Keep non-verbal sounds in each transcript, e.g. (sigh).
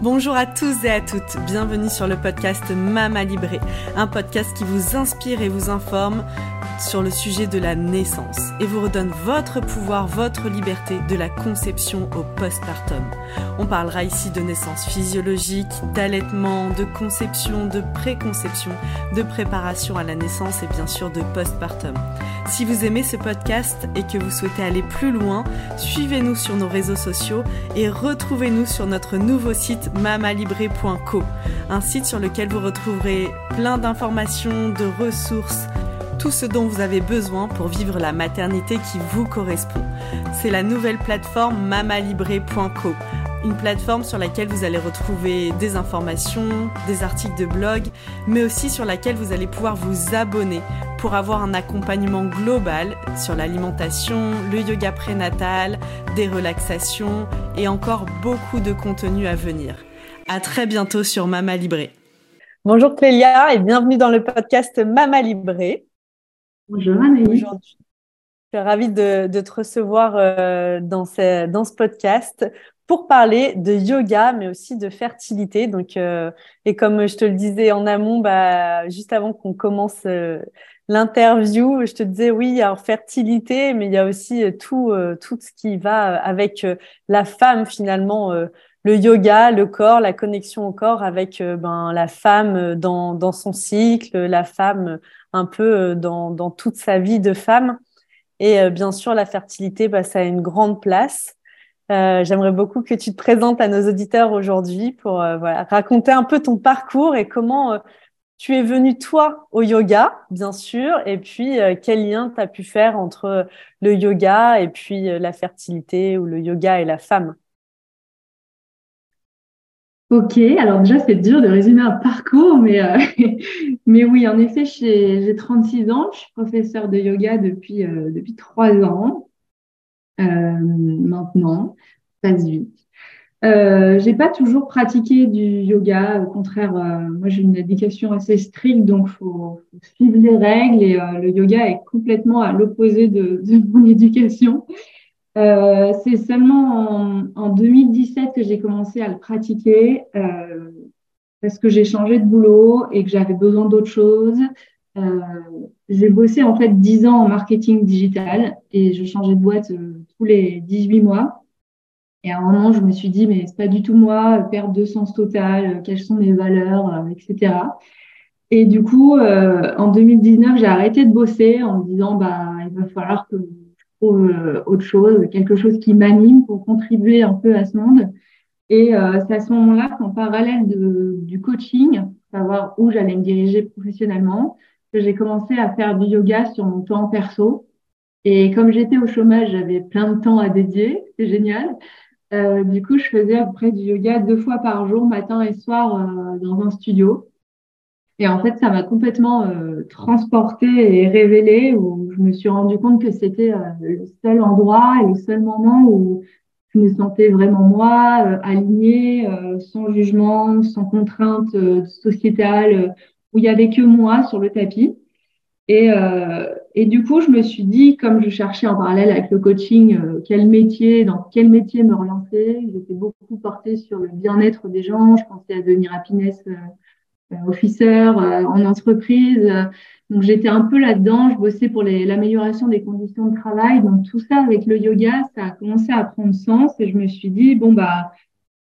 Bonjour à tous et à toutes, bienvenue sur le podcast Mama Libré, un podcast qui vous inspire et vous informe sur le sujet de la naissance et vous redonne votre pouvoir, votre liberté de la conception au postpartum. On parlera ici de naissance physiologique, d'allaitement, de conception, de préconception, de préparation à la naissance et bien sûr de postpartum. Si vous aimez ce podcast et que vous souhaitez aller plus loin, suivez-nous sur nos réseaux sociaux et retrouvez-nous sur notre nouveau site mamalibré.co, un site sur lequel vous retrouverez plein d'informations, de ressources, tout ce dont vous avez besoin pour vivre la maternité qui vous correspond. C'est la nouvelle plateforme mamalibré.co, une plateforme sur laquelle vous allez retrouver des informations, des articles de blog, mais aussi sur laquelle vous allez pouvoir vous abonner pour avoir un accompagnement global sur l'alimentation, le yoga prénatal, des relaxations et encore beaucoup de contenu à venir. À très bientôt sur Mama Libré. Bonjour Clélia et bienvenue dans le podcast Mama Libré. Bonjour. Aujourd'hui, je suis ravie de, te recevoir euh, dans, ce, dans ce podcast pour parler de yoga, mais aussi de fertilité. Donc, euh, et comme je te le disais en amont, bah, juste avant qu'on commence euh, l'interview, je te disais oui, alors fertilité, mais il y a aussi euh, tout, euh, tout ce qui va avec euh, la femme finalement, le yoga, le corps, la connexion au corps avec ben, la femme dans, dans son cycle, la femme un peu dans, dans toute sa vie de femme. Et bien sûr, la fertilité, bah, ça a une grande place. Euh, J'aimerais beaucoup que tu te présentes à nos auditeurs aujourd'hui pour voilà, raconter un peu ton parcours et comment tu es venu toi au yoga, bien sûr, et puis euh, quel lien tu as pu faire entre le yoga et puis euh, la fertilité ou le yoga et la femme? Ok, alors déjà c'est dur de résumer un parcours, mais, euh, (laughs) mais oui, en effet, j'ai 36 ans, je suis professeur de yoga depuis, depuis 3 ans maintenant, ça passe vite. Euh, j'ai pas toujours pratiqué du yoga. Au contraire, euh, moi j'ai une éducation assez stricte, donc faut, suivre les règles. Et euh, le yoga est complètement à l'opposé de, de, (laughs) mon éducation. Euh, c'est seulement en, en, 2017 que j'ai commencé à le pratiquer parce que j'ai changé de boulot et que j'avais besoin d'autre chose. J'ai bossé en fait 10 ans en marketing digital et je changeais de boîte tous les 18 mois. Et à un moment, je me suis dit, mais c'est pas du tout moi, perte de sens total, euh, quelles sont mes valeurs, euh, etc. Et du coup, euh, en 2019, j'ai arrêté de bosser en me disant, bah, il va falloir que je trouve autre chose, quelque chose qui m'anime pour contribuer un peu à ce monde. Et c'est à ce moment-là qu'en parallèle de, du coaching, savoir où j'allais me diriger professionnellement, que j'ai commencé à faire du yoga sur mon temps perso. Et comme j'étais au chômage, j'avais plein de temps à dédier, c'est génial. Euh, du coup, je faisais à peu près du yoga deux fois par jour, matin et soir, euh, dans un studio. Et en fait, ça m'a complètement euh, transportée et révélée, où je me suis rendu compte que c'était euh, le seul endroit et le seul moment où je me sentais vraiment moi, alignée, sans jugement, sans contrainte sociétale, où il y avait que moi sur le tapis. Et, euh, et du coup, je me suis dit, comme je cherchais en parallèle avec le coaching, euh, quel métier, dans quel métier me relancer. J'étais beaucoup portée sur le bien-être des gens. Je pensais à devenir happiness euh, euh officer en entreprise. Donc j'étais un peu là-dedans. Je bossais pour l'amélioration des conditions de travail. Donc tout ça avec le yoga, ça a commencé à prendre sens. Et je me suis dit, bon bah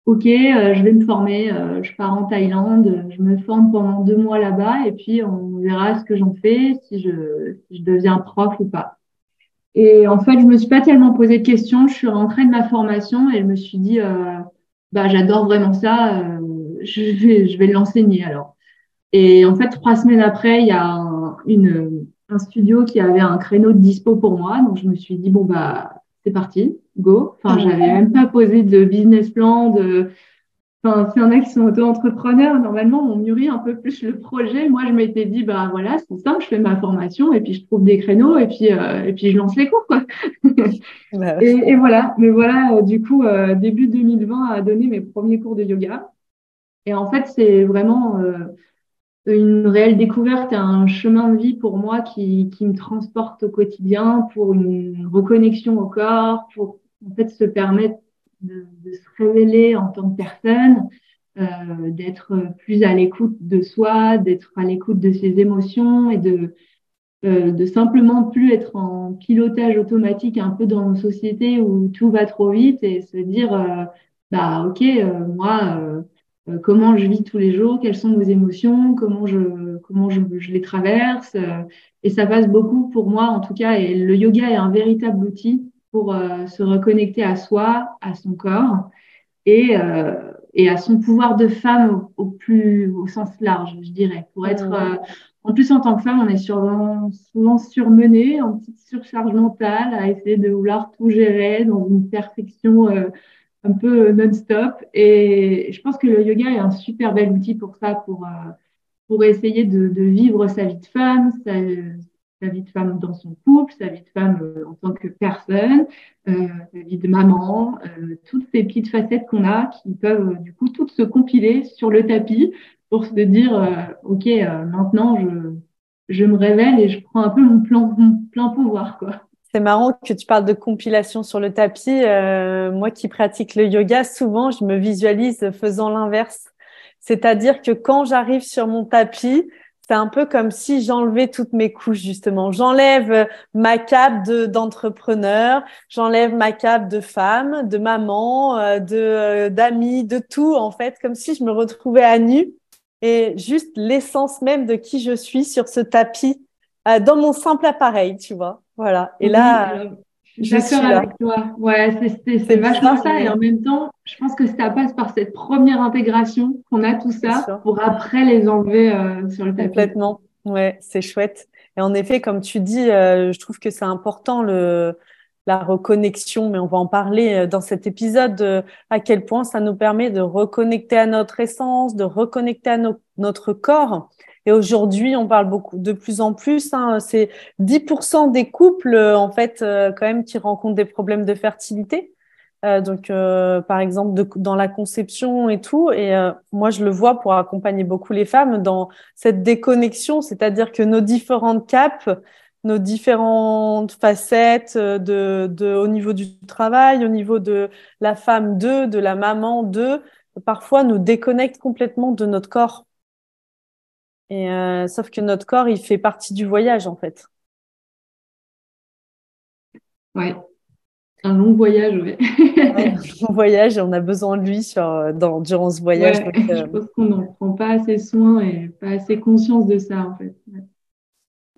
ok, euh, je vais me former, euh, je pars en Thaïlande, je me forme pendant deux mois là-bas et puis on verra ce que j'en fais, si je, je deviens prof ou pas. Et en fait, je me suis pas tellement posé de questions. Je suis rentrée de ma formation et je me suis dit, euh, bah j'adore vraiment ça, euh, je vais, je vais l'enseigner alors. Et en fait, trois semaines après, il y a un, une, un studio qui avait un créneau de dispo pour moi, donc je me suis dit bon bah c'est parti, go. Enfin, j'avais même pas posé de business plan, de. Enfin, s'il y en a qui sont auto-entrepreneurs, normalement, on mûrit un peu plus le projet. Moi, je m'étais dit, bah voilà, c'est simple, je fais ma formation et puis je trouve des créneaux et puis euh, et puis je lance les cours, quoi. (laughs) Bah et, et, voilà. Mais voilà, euh, du coup, euh, début 2020, à donner mes premiers cours de yoga. Et en fait, c'est vraiment euh, une réelle découverte et un chemin de vie pour moi qui, qui me transporte au quotidien pour une reconnexion au corps, pour en fait se permettre de, de se révéler en tant que personne, d'être plus à l'écoute de soi, d'être à l'écoute de ses émotions et de de simplement plus être en pilotage automatique un peu dans une société où tout va trop vite et se dire bah ok moi comment je vis tous les jours, quelles sont mes émotions, comment je comment je, je les traverse et ça passe beaucoup pour moi en tout cas et le yoga est un véritable outil pour euh, se reconnecter à soi, à son corps et, euh, et à son pouvoir de femme au, plus au sens large, je dirais. Pour être, euh, en plus en tant que femme, on est souvent, souvent surmenée, en petite surcharge mentale, à essayer de vouloir tout gérer dans une perfection un peu non-stop. Et je pense que le yoga est un super bel outil pour ça, pour pour essayer de, vivre sa vie de femme, sa, sa vie de femme dans son couple, sa vie de femme euh, en tant que personne, euh, sa vie de maman, euh, toutes ces petites facettes qu'on a qui peuvent du coup toutes se compiler sur le tapis pour se dire ok maintenant je je me révèle et je prends un peu mon, mon plein pouvoir quoi. C'est marrant que tu parles de compilation sur le tapis. moi qui pratique le yoga, souvent je me visualise faisant l'inverse. C'est-à-dire que quand j'arrive sur mon tapis, c'est un peu comme si j'enlevais toutes mes couches justement. J'enlève euh, ma cape d'entrepreneur, j'enlève ma cape de femme, de maman, euh, de euh, d'amis, de tout en fait, comme si je me retrouvais à nu et juste l'essence même de qui je suis sur ce tapis dans mon simple appareil, tu vois. Voilà. Et là, je suis avec toi. Ouais, c'est vachement ça. Et en même temps, je pense que ça passe par cette première intégration qu'on a tout ça pour après les enlever euh, sur le tapis. Complètement. Ouais, c'est chouette. Et en effet, comme tu dis, euh, je trouve que c'est important le la reconnexion, mais on va en parler euh, dans cet épisode, à quel point ça nous permet de reconnecter à notre essence, de reconnecter à notre corps et aujourd'hui, on parle beaucoup de plus en plus. Hein, c'est 10% des couples, euh, en fait, euh, quand même, qui rencontrent des problèmes de fertilité. Euh, donc, euh, par exemple, dans la conception et tout. Et moi, je le vois pour accompagner beaucoup les femmes dans cette déconnexion, c'est-à-dire que nos différentes capes, nos différentes facettes de, de, au niveau du travail, au niveau de la femme d'eux, de la maman d'eux, parfois nous déconnectent complètement de notre corps. Et euh, sauf que notre corps, il fait partie du voyage en fait. Ouais, un long voyage, ouais. un long (laughs) voyage, et on a besoin de lui sur, dans, durant ce voyage. Je euh, pense qu'on n'en prend pas assez soin et pas assez conscience de ça en fait.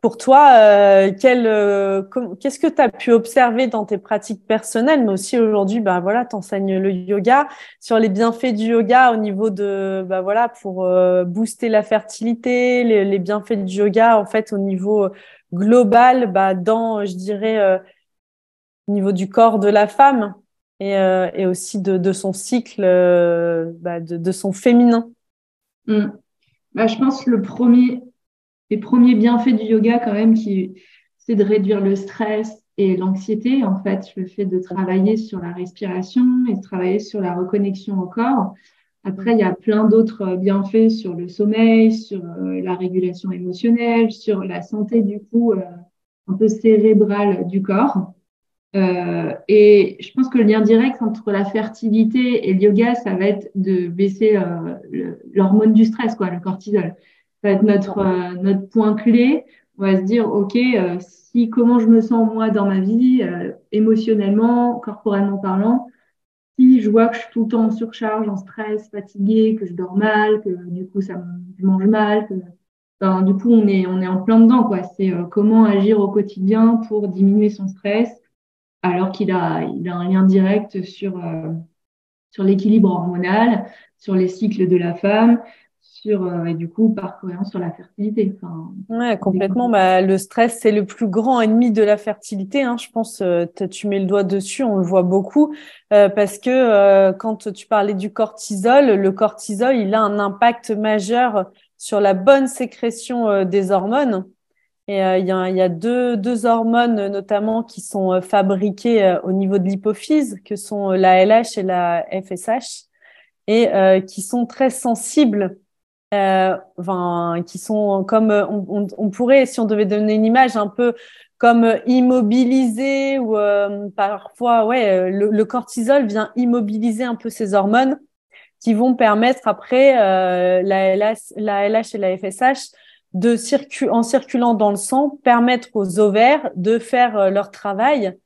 Pour toi, euh, euh qu'est-ce que tu as pu observer dans tes pratiques personnelles, mais aussi aujourd'hui, ben voilà, t'enseignes le yoga sur les bienfaits du yoga au niveau de, ben voilà, pour euh, booster la fertilité, les, bienfaits du yoga en fait au niveau global, bah, dans, je dirais, euh, au niveau du corps de la femme et, aussi de, son cycle, bah, de, son féminin. Mmh. Bah, je pense le premier les premiers bienfaits du yoga quand même, c'est de réduire le stress et l'anxiété. En fait, le fait de travailler sur la respiration et de travailler sur la reconnexion au corps. Après, il y a plein d'autres bienfaits sur le sommeil, sur euh, la régulation émotionnelle, sur la santé du coup euh, un peu cérébrale du corps. Euh, et je pense que le lien direct entre la fertilité et le yoga, ça va être de baisser l'hormone du stress, quoi, le cortisol va être notre, euh, notre point clé. On va se dire, OK, euh, si comment je me sens moi dans ma vie, euh, émotionnellement, corporellement parlant, si je vois que je suis tout le temps en surcharge, en stress, fatiguée, que je dors mal, que du coup ça je mange mal, que ben, du coup on est on est en plein dedans quoi. C'est comment agir au quotidien pour diminuer son stress, alors qu'il a il a un lien direct sur sur l'équilibre hormonal, sur les cycles de la femme, sur, euh, et du coup, par cohérence sur la fertilité. Enfin, ouais, complètement. Bah, le stress, c'est le plus grand ennemi de la fertilité. Hein. Je pense, euh, tu mets le doigt dessus, on le voit beaucoup, euh, parce que euh, quand tu parlais du cortisol, le cortisol, il a un impact majeur sur la bonne sécrétion des hormones. Et il y a, y a deux, deux, hormones notamment qui sont fabriquées au niveau de l'hypophyse, que sont la LH et la FSH, et qui sont très sensibles enfin, qui sont comme on, on, pourrait, si on devait donner une image, un peu comme immobilisé ou euh, parfois, ouais, le, le, cortisol vient immobiliser un peu ces hormones qui vont permettre après la, LH, la LH et la FSH de circu en circulant dans le sang, permettre aux ovaires de faire leur travail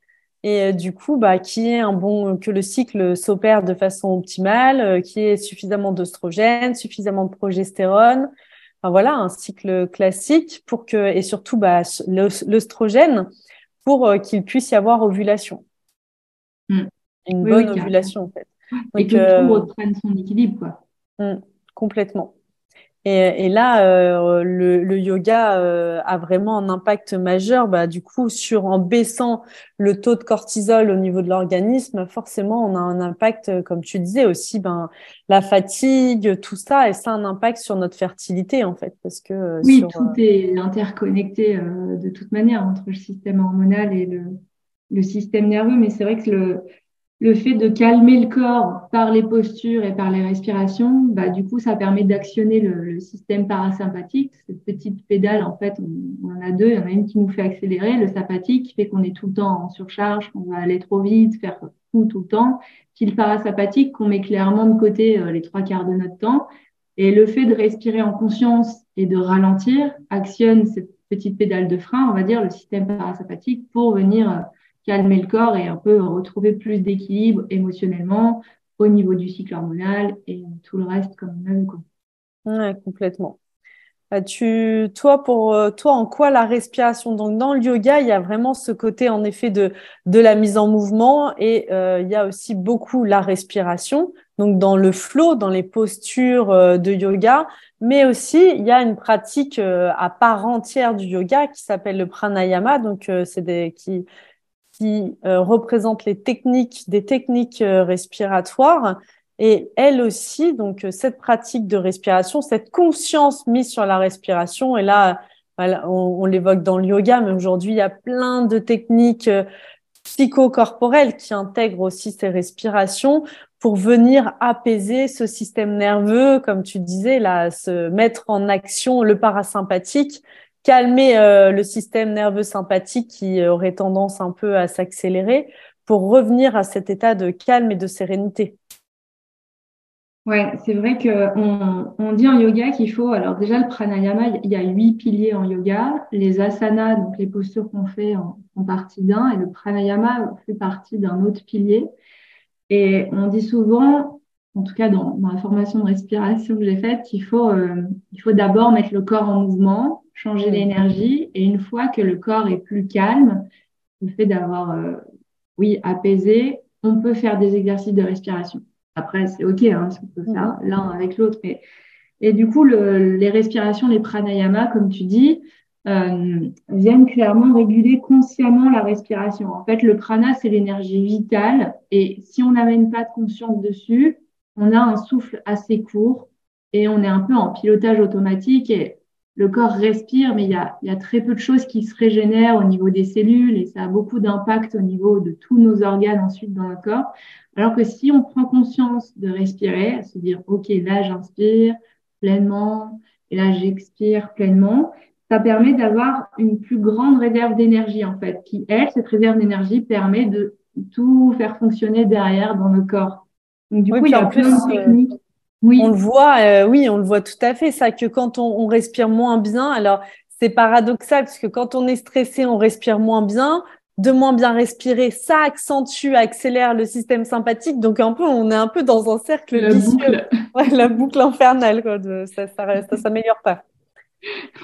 et du coup, bah, qui est un bon, que le cycle s'opère de façon optimale, qui est suffisamment d'oestrogène, suffisamment de progestérone, voilà, un cycle classique pour que, et surtout bah, l'œstrogène pour euh, qu'il puisse y avoir ovulation. Hmm. Une bonne ovulation, en fait. et que euh, tout reprenne son équilibre, quoi. Hmm, complètement. Et, et là, euh, le, le, yoga euh, a vraiment un impact majeur, bah, du coup, sur en baissant le taux de cortisol au niveau de l'organisme, forcément, on a un impact, euh, comme tu disais aussi, ben la fatigue, tout ça, et ça a un impact sur notre fertilité en fait, parce que euh, oui, tout est interconnecté de toute manière entre le système hormonal et le, le système nerveux, mais c'est vrai que le le fait de calmer le corps par les postures et par les respirations, bah, du coup, ça permet d'actionner le, système parasympathique. Cette petite pédale, en fait, on, en a deux. Il y en a une qui nous fait accélérer, le sympathique, qui fait qu'on est tout le temps en surcharge, qu'on va aller trop vite, faire tout tout le temps. Puis le parasympathique, qu'on met clairement de côté euh, les trois quarts de notre temps. Et le fait de respirer en conscience et de ralentir actionne cette petite pédale de frein, on va dire, le système parasympathique, pour venir euh, calmer le corps et un peu retrouver plus d'équilibre émotionnellement au niveau du cycle hormonal et tout le reste comme même. Quoi. Complètement. Euh, tu, toi, pour euh, toi, en quoi la respiration? Donc, dans le yoga, il y a vraiment ce côté, en effet, de, de la mise en mouvement et euh, il y a aussi beaucoup la respiration. Donc, dans le flow, dans les postures de yoga, mais aussi il y a une pratique à part entière du yoga qui s'appelle le pranayama. Donc, c'est des qui euh, représente les techniques, des techniques euh, respiratoires. Et elle aussi, donc euh, cette pratique de respiration, cette conscience mise sur la respiration, et là, on, l'évoque dans le yoga, mais aujourd'hui, il y a plein de techniques psychocorporelles qui intègrent aussi ces respirations pour venir apaiser ce système nerveux, comme tu disais, là, se mettre en action le parasympathique calmer euh, le système nerveux sympathique qui euh, aurait tendance un peu à s'accélérer pour revenir à cet état de calme et de sérénité. Ouais, c'est vrai qu'on on dit en yoga qu'il faut, alors déjà le pranayama, il y a huit piliers en yoga. Les asanas, donc les postures qu'on fait, en, font partie d'un, et le pranayama fait partie d'un autre pilier. Et on dit souvent, en tout cas dans, dans la formation de respiration que j'ai faite, qu'il faut, euh, il faut d'abord mettre le corps en mouvement changer l'énergie. Et une fois que le corps est plus calme, le fait d'avoir, euh, oui, apaisé, on peut faire des exercices de respiration. Après, c'est OK, hein, on peut faire l'un avec l'autre. Mais... Et du coup, le, les respirations, les pranayamas, comme tu dis, euh, viennent clairement réguler consciemment la respiration. En fait, le prana, c'est l'énergie vitale. Et si on n'amène pas de conscience dessus, on a un souffle assez court et on est un peu en pilotage automatique. Et le corps respire, mais il y, a, très peu de choses qui se régénèrent au niveau des cellules et ça a beaucoup d'impact au niveau de tous nos organes ensuite dans le corps. Alors que si on prend conscience de respirer, à se dire, OK, là, j'inspire pleinement et là, j'expire pleinement, ça permet d'avoir une plus grande réserve d'énergie, en fait, qui, elle, cette réserve d'énergie permet de tout faire fonctionner derrière dans le corps. Donc, du coup, il y a plein de euh, techniques. Oui. On le voit, euh, oui, on le voit tout à fait, ça, que quand on, on respire moins bien, alors c'est paradoxal parce que quand on est stressé, on respire moins bien. De moins bien respirer, ça accentue, accélère le système sympathique. Donc un peu, on est un peu dans un cercle la Boucle. (laughs) Ouais, la boucle infernale, quoi. De, ça, ça, ça s'améliore pas.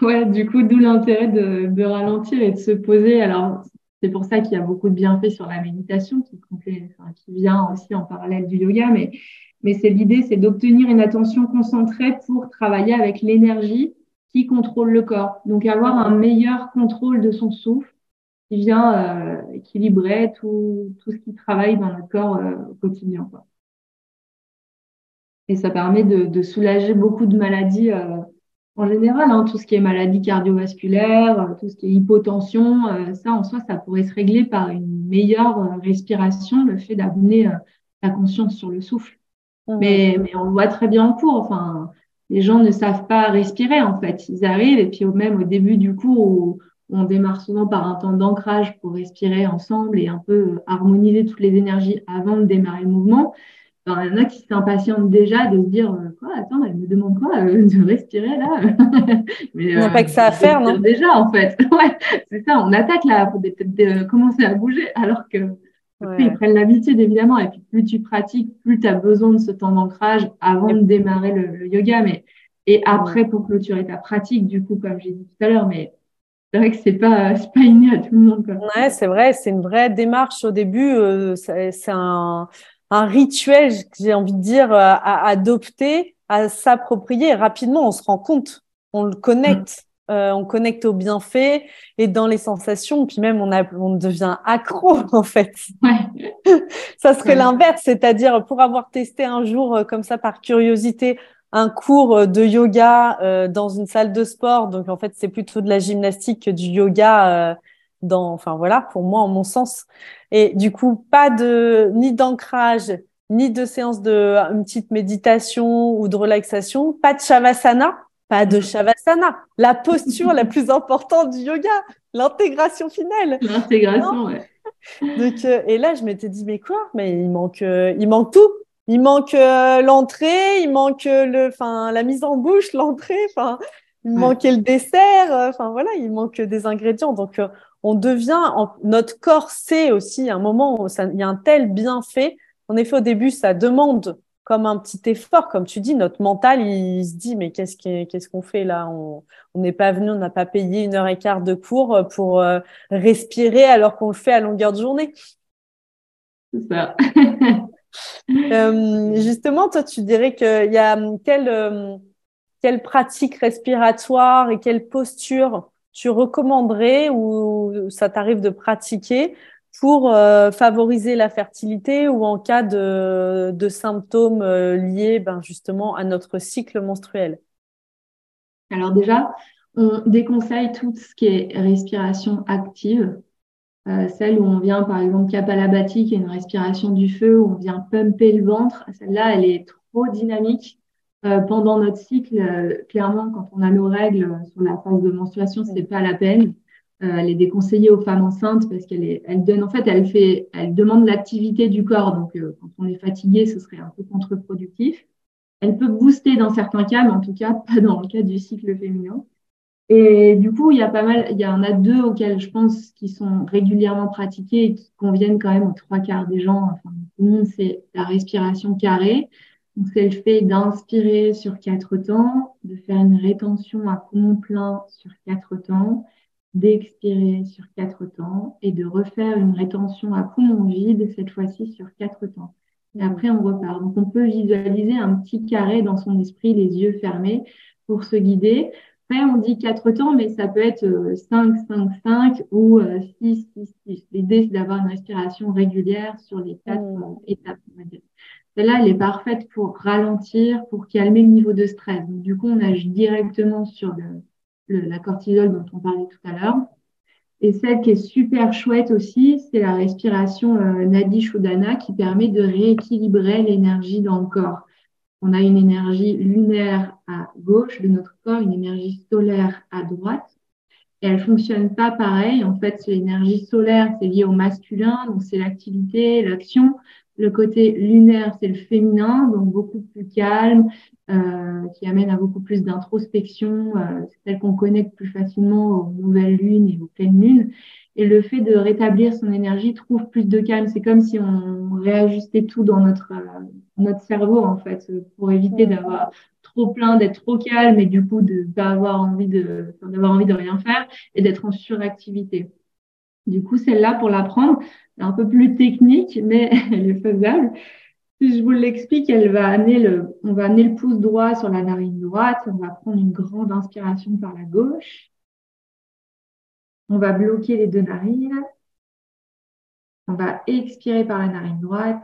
Ouais, du coup, d'où l'intérêt de, de, ralentir et de se poser. Alors, c'est pour ça qu'il y a beaucoup de bienfaits sur la méditation qui, vient aussi en parallèle du yoga, mais c'est l'idée, c'est d'obtenir une attention concentrée pour travailler avec l'énergie qui contrôle le corps. Donc avoir un meilleur contrôle de son souffle qui vient euh, équilibrer tout, ce qui travaille dans notre corps euh, au quotidien. Et ça permet de, de, soulager beaucoup de maladies euh, en général, hein, tout ce qui est maladie cardiovasculaire, euh, tout ce qui est hypotension, euh, ça en soi, ça pourrait se régler par une meilleure respiration, le fait d'amener la conscience sur le souffle. Mmh. Mais, mais on le voit très bien en cours. Enfin, les gens ne savent pas respirer, en fait. Ils arrivent, et puis même au début du cours, où on démarre souvent par un temps d'ancrage pour respirer ensemble et un peu harmoniser toutes les énergies avant de démarrer le mouvement. Il y en a qui s'impatientent déjà de se dire euh, quoi attends elle me demande quoi euh, de respirer là (laughs) mais n'a pas que ça à faire non? déjà en fait. (laughs) Ouais c'est ça on attaque là pour peut-être commencer à bouger alors que ils prennent l'habitude évidemment et puis plus tu pratiques plus tu as besoin de ce temps d'ancrage avant de démarrer le, yoga mais et après pour clôturer ta pratique du coup comme j'ai dit tout à l'heure mais c'est vrai que c'est pas pas inné à tout le monde quoi. ouais c'est vrai c'est une vraie démarche au début c'est un un rituel, j'ai envie de dire, euh, à, adopter, à s'approprier. Rapidement, on se rend compte, on le connecte. Mm. Euh, on connecte aux bienfaits et dans les sensations, puis même on, a, on devient accro (laughs) en fait. Ouais. (laughs) ça serait l'inverse, c'est-à-dire pour avoir testé un jour euh, comme ça par curiosité un cours de yoga dans une salle de sport, donc en fait c'est plutôt de la gymnastique que du yoga dans, enfin voilà, pour moi, en mon sens. Et du coup, pas de ni d'ancrage, ni de séance de une petite méditation ou de relaxation, pas de shavasana, pas de shavasana. La posture la plus importante du yoga, l'intégration finale. L'intégration, ouais. Donc, euh, et là, je m'étais dit, mais quoi? Mais il manque, euh, il manque tout. Il manque euh, l'entrée, il manque le, enfin, la mise en bouche, l'entrée, enfin, il manquait le dessert, enfin voilà, il manque des ingrédients. Donc, on devient, notre corps sait aussi un moment où il y a un tel bienfait. En effet, au début, ça demande comme un petit effort, comme tu dis, notre mental, il, se dit, mais qu'est-ce qu'on fait là? On n'est pas venu, on n'a pas payé une heure et quart de cours pour euh, respirer alors qu'on le fait à longueur de journée. C'est ça. (laughs) Euh, justement, toi, tu dirais qu'il y a quelle, euh, quelle pratique respiratoire et quelle posture tu recommanderais ou ça t'arrive de pratiquer pour euh, favoriser la fertilité ou en cas de, symptômes euh, liés ben, justement à notre cycle menstruel? Alors déjà, on déconseille tout ce qui est respiration active, euh, celle où on vient par exemple Kapalabhati, qui est une respiration du feu, où on vient pumper le ventre. Celle-là, elle est trop dynamique. Euh, pendant notre cycle, euh, clairement, quand on a nos règles euh, sur la phase de menstruation, c'est pas la peine. elle est déconseillée aux femmes enceintes parce qu'elle elle donne, en fait, elle fait, elle demande l'activité du corps. Donc, quand on est fatigué, ce serait un peu contre-productif. Elle peut booster dans certains cas, mais en tout cas, pas dans le cas du cycle féminin. Et du coup, il y a pas mal, il y en a deux auxquels je pense qui sont régulièrement pratiqués et qui conviennent quand même aux trois quarts des gens. Enfin, c'est la respiration carrée. C'est le fait d'inspirer sur quatre temps, de faire une rétention à poumon plein sur quatre temps, d'expirer sur quatre temps et de refaire une rétention à poumon vide, cette fois-ci sur quatre temps. Et après, on repart. Donc, on peut visualiser un petit carré dans son esprit, les yeux fermés, pour se guider. Après, on dit quatre temps, mais ça peut être 5, 5, 5 ou 6, 6, 6. L'idée, c'est d'avoir une respiration régulière sur les quatre mmh. étapes, on va dire. Celle-là, elle est parfaite pour ralentir, pour calmer le niveau de stress. du coup, on agit directement sur la cortisol dont on parlait tout à l'heure. Et celle qui est super chouette aussi, c'est la respiration euh, Nadi Shodhana qui permet de rééquilibrer l'énergie dans le corps. On a une énergie lunaire à gauche de notre corps, une énergie solaire à droite. Et elle fonctionne pas pareil. En fait, l'énergie solaire, c'est lié au masculin, donc c'est l'activité, l'action. Le côté lunaire, c'est le féminin, donc beaucoup plus calme, euh, qui amène à beaucoup plus d'introspection. Euh, c'est celle qu'on connecte plus facilement aux nouvelles lunes et aux pleines lunes. Et le fait de rétablir son énergie trouve plus de calme. C'est comme si on réajustait tout dans notre euh, notre cerveau en fait, pour éviter d'avoir trop plein, d'être trop calme et du coup de pas avoir envie de d'avoir envie de rien faire et d'être en suractivité. Du coup, celle-là, pour l'apprendre, c'est un peu plus technique, mais (laughs) elle est faisable. Si je vous l'explique, elle va amener le, on va amener le pouce droit sur la narine droite. On va prendre une grande inspiration par la gauche. On va bloquer les deux narines. On va expirer par la narine droite.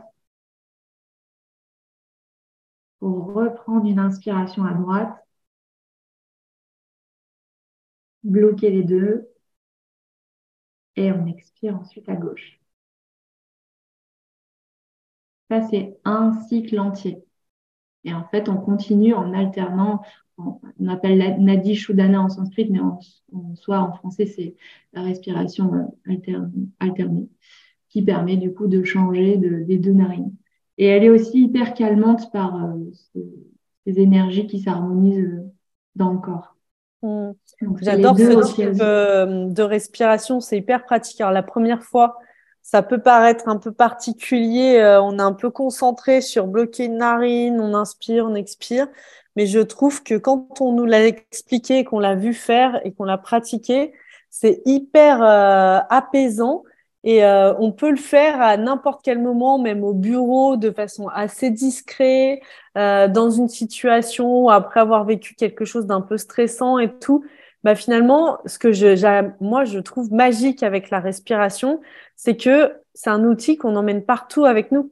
Pour reprendre une inspiration à droite. Bloquer les deux et on expire ensuite à gauche. Ça, c'est un cycle entier. Et en fait, on continue en alternant, on appelle Nadi Shodhana en sanskrit, mais en, soi, en français, c'est la respiration euh, alternée, qui permet du coup de changer des deux narines. Et elle est aussi hyper calmante par ces énergies qui s'harmonisent dans le corps. Mmh. J'adore ce type de respiration, c'est hyper pratique. Alors la première fois, ça peut paraître un peu particulier, on est un peu concentré sur bloquer une narine, on inspire, on expire, mais je trouve que quand on nous l'a expliqué, qu'on l'a vu faire et qu'on l'a pratiqué, c'est hyper euh, apaisant et euh, on peut le faire à n'importe quel moment, même au bureau, de façon assez discrète, euh, dans une situation après avoir vécu quelque chose d'un peu stressant et tout. Bah finalement, ce que je, moi je trouve magique avec la respiration, c'est que c'est un outil qu'on emmène partout avec nous.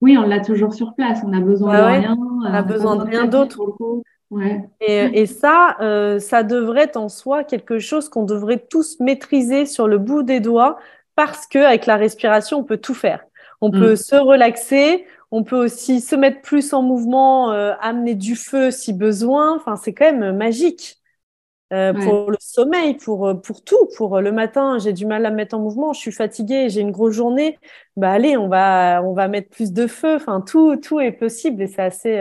Oui, on l'a toujours sur place. On a besoin de rien. On a besoin de rien d'autre. Et, ça, euh, ça devrait être en soi quelque chose qu'on devrait tous maîtriser sur le bout des doigts parce que avec la respiration, on peut tout faire. On mm. peut se relaxer, on peut aussi se mettre plus en mouvement, euh, amener du feu si besoin. Enfin, c'est quand même magique. Euh, pour le sommeil, pour, euh, pour tout, pour le matin, j'ai du mal à me mettre en mouvement, je suis fatiguée, j'ai une grosse journée, bah allez, on va, on va mettre plus de feu, enfin tout, tout est possible et c'est assez,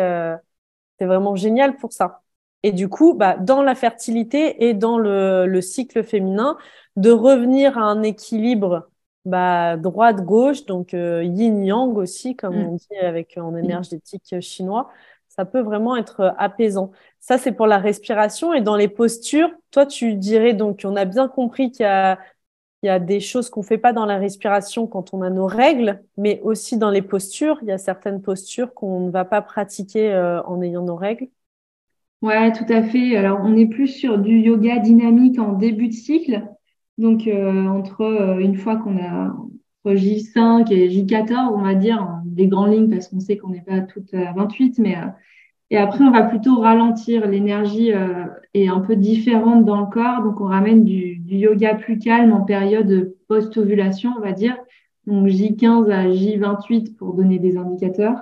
c'est vraiment génial pour ça. Et du coup, bah, dans la fertilité et dans le, le cycle féminin, de revenir à un équilibre bah, droite-gauche, donc yin-yang aussi, comme mm. on dit avec en énergétique chinois, ça peut vraiment être apaisant. Ça, c'est pour la respiration. Et dans les postures, toi, tu dirais donc, on a bien compris qu'il y a, il y a des choses qu'on fait pas dans la respiration quand on a nos règles, mais aussi dans les postures. Il y a certaines postures qu'on ne va pas pratiquer euh, en ayant nos règles. Ouais, tout à fait. Alors, on est plus sur du yoga dynamique en début de cycle. Donc, euh, entre euh, une fois qu'on a entre J5 et J14, on va dire, des grandes lignes, parce qu'on sait qu'on n'est pas toutes à 28, mais et après, on va plutôt ralentir. L'énergie euh, est un peu différente dans le corps. Donc, on ramène du, yoga plus calme en période post-ovulation, on va dire. Donc, J15 à J28 pour donner des indicateurs.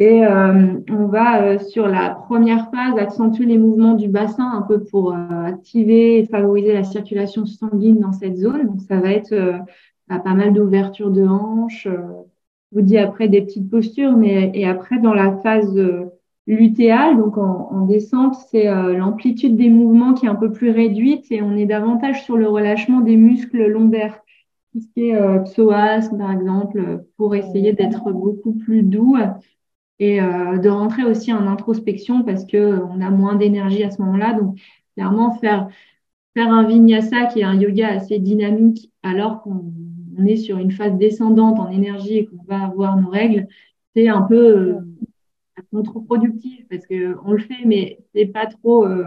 Et euh, on va, euh, sur la première phase, accentuer les mouvements du bassin un peu pour activer et favoriser la circulation sanguine dans cette zone. Donc, ça va être pas mal d'ouverture de hanches. je vous dis après des petites postures, mais et après, dans la phase Lutéal, donc en, descente, c'est euh, l'amplitude des mouvements qui est un peu plus réduite et on est davantage sur le relâchement des muscles lombaires, tout ce qui est euh, psoas par exemple, pour essayer d'être beaucoup plus doux et euh, de rentrer aussi en introspection parce que on a moins d'énergie à ce moment-là. Donc clairement faire faire un vinyasa qui est un yoga assez dynamique alors qu'on est sur une phase descendante en énergie et qu'on va avoir nos règles, c'est un peu contre-productif parce que on le fait, mais c'est pas trop. Euh,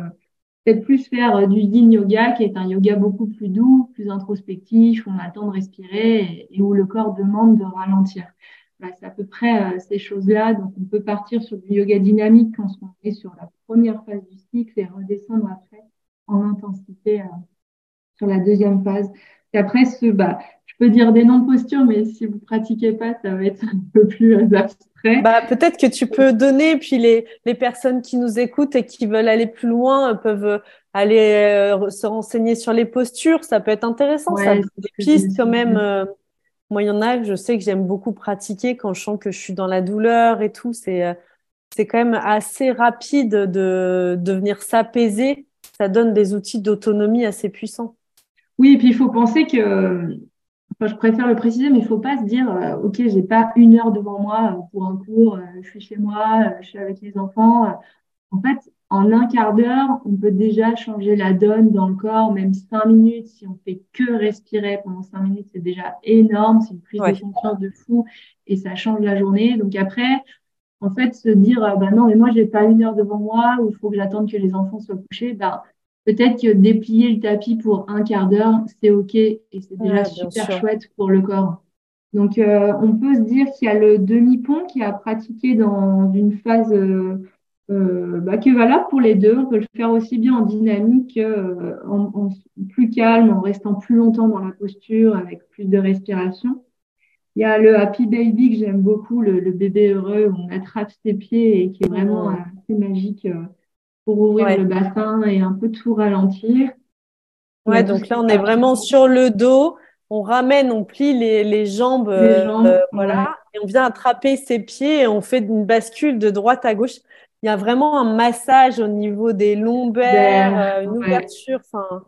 peut-être plus faire euh, du yin yoga, qui est un yoga beaucoup plus doux, plus introspectif, où on a le temps de respirer et, où le corps demande de ralentir. C'est à peu près euh, ces choses-là. Donc, on peut partir sur du yoga dynamique quand on est sur la première phase du cycle et redescendre après en intensité sur la deuxième phase. Et après, ce, bah, je peux dire des noms de postures, mais si vous pratiquez pas, ça va être (laughs) un peu plus abstrait. Bah, peut-être que tu peux donner, puis les, les personnes qui nous écoutent et qui veulent aller plus loin peuvent aller euh, se renseigner sur les postures. Ça peut être intéressant, ça. Des pistes quand même. Euh, moi, il je sais que j'aime beaucoup pratiquer quand je sens que je suis dans la douleur et tout. C'est euh, c'est quand même assez rapide de, venir s'apaiser. Ça donne des outils d'autonomie assez puissants. Oui, et puis il faut penser que je préfère le préciser, mais il ne faut pas se dire, euh, OK, OK, j'ai pas une heure devant moi pour un cours, euh, je suis chez moi, je suis avec les enfants. En fait, en un quart d'heure, on peut déjà changer la donne dans le corps, même cinq minutes. Si on fait que respirer pendant cinq minutes, c'est déjà énorme. C'est une prise de conscience de fou et ça change la journée. Donc après, en fait, se dire, bah non, mais moi, j'ai pas une heure devant moi ou il faut que j'attende que les enfants soient couchés, ben, peut-être que déplier le tapis pour un quart d'heure, c'est OK et c'est déjà super chouette pour le corps. Donc, euh, on peut se dire qu'il y a le demi-pont qui a pratiqué dans une phase euh, euh, bah, qui est valable pour les deux. On peut le faire aussi bien en dynamique, en, plus calme, en restant plus longtemps dans la posture, avec plus de respiration. Il y a le Happy Baby que j'aime beaucoup, le, bébé heureux où on attrape ses pieds et qui est vraiment assez magique pour ouvrir le bassin et un peu tout ralentir. Ouais, donc là, on est vraiment sur le dos. On ramène, on plie les, les jambes, euh, voilà, et on vient attraper ses pieds et on fait une bascule de droite à gauche. Il y a vraiment un massage au niveau des lombaires, euh, une ouverture. Enfin,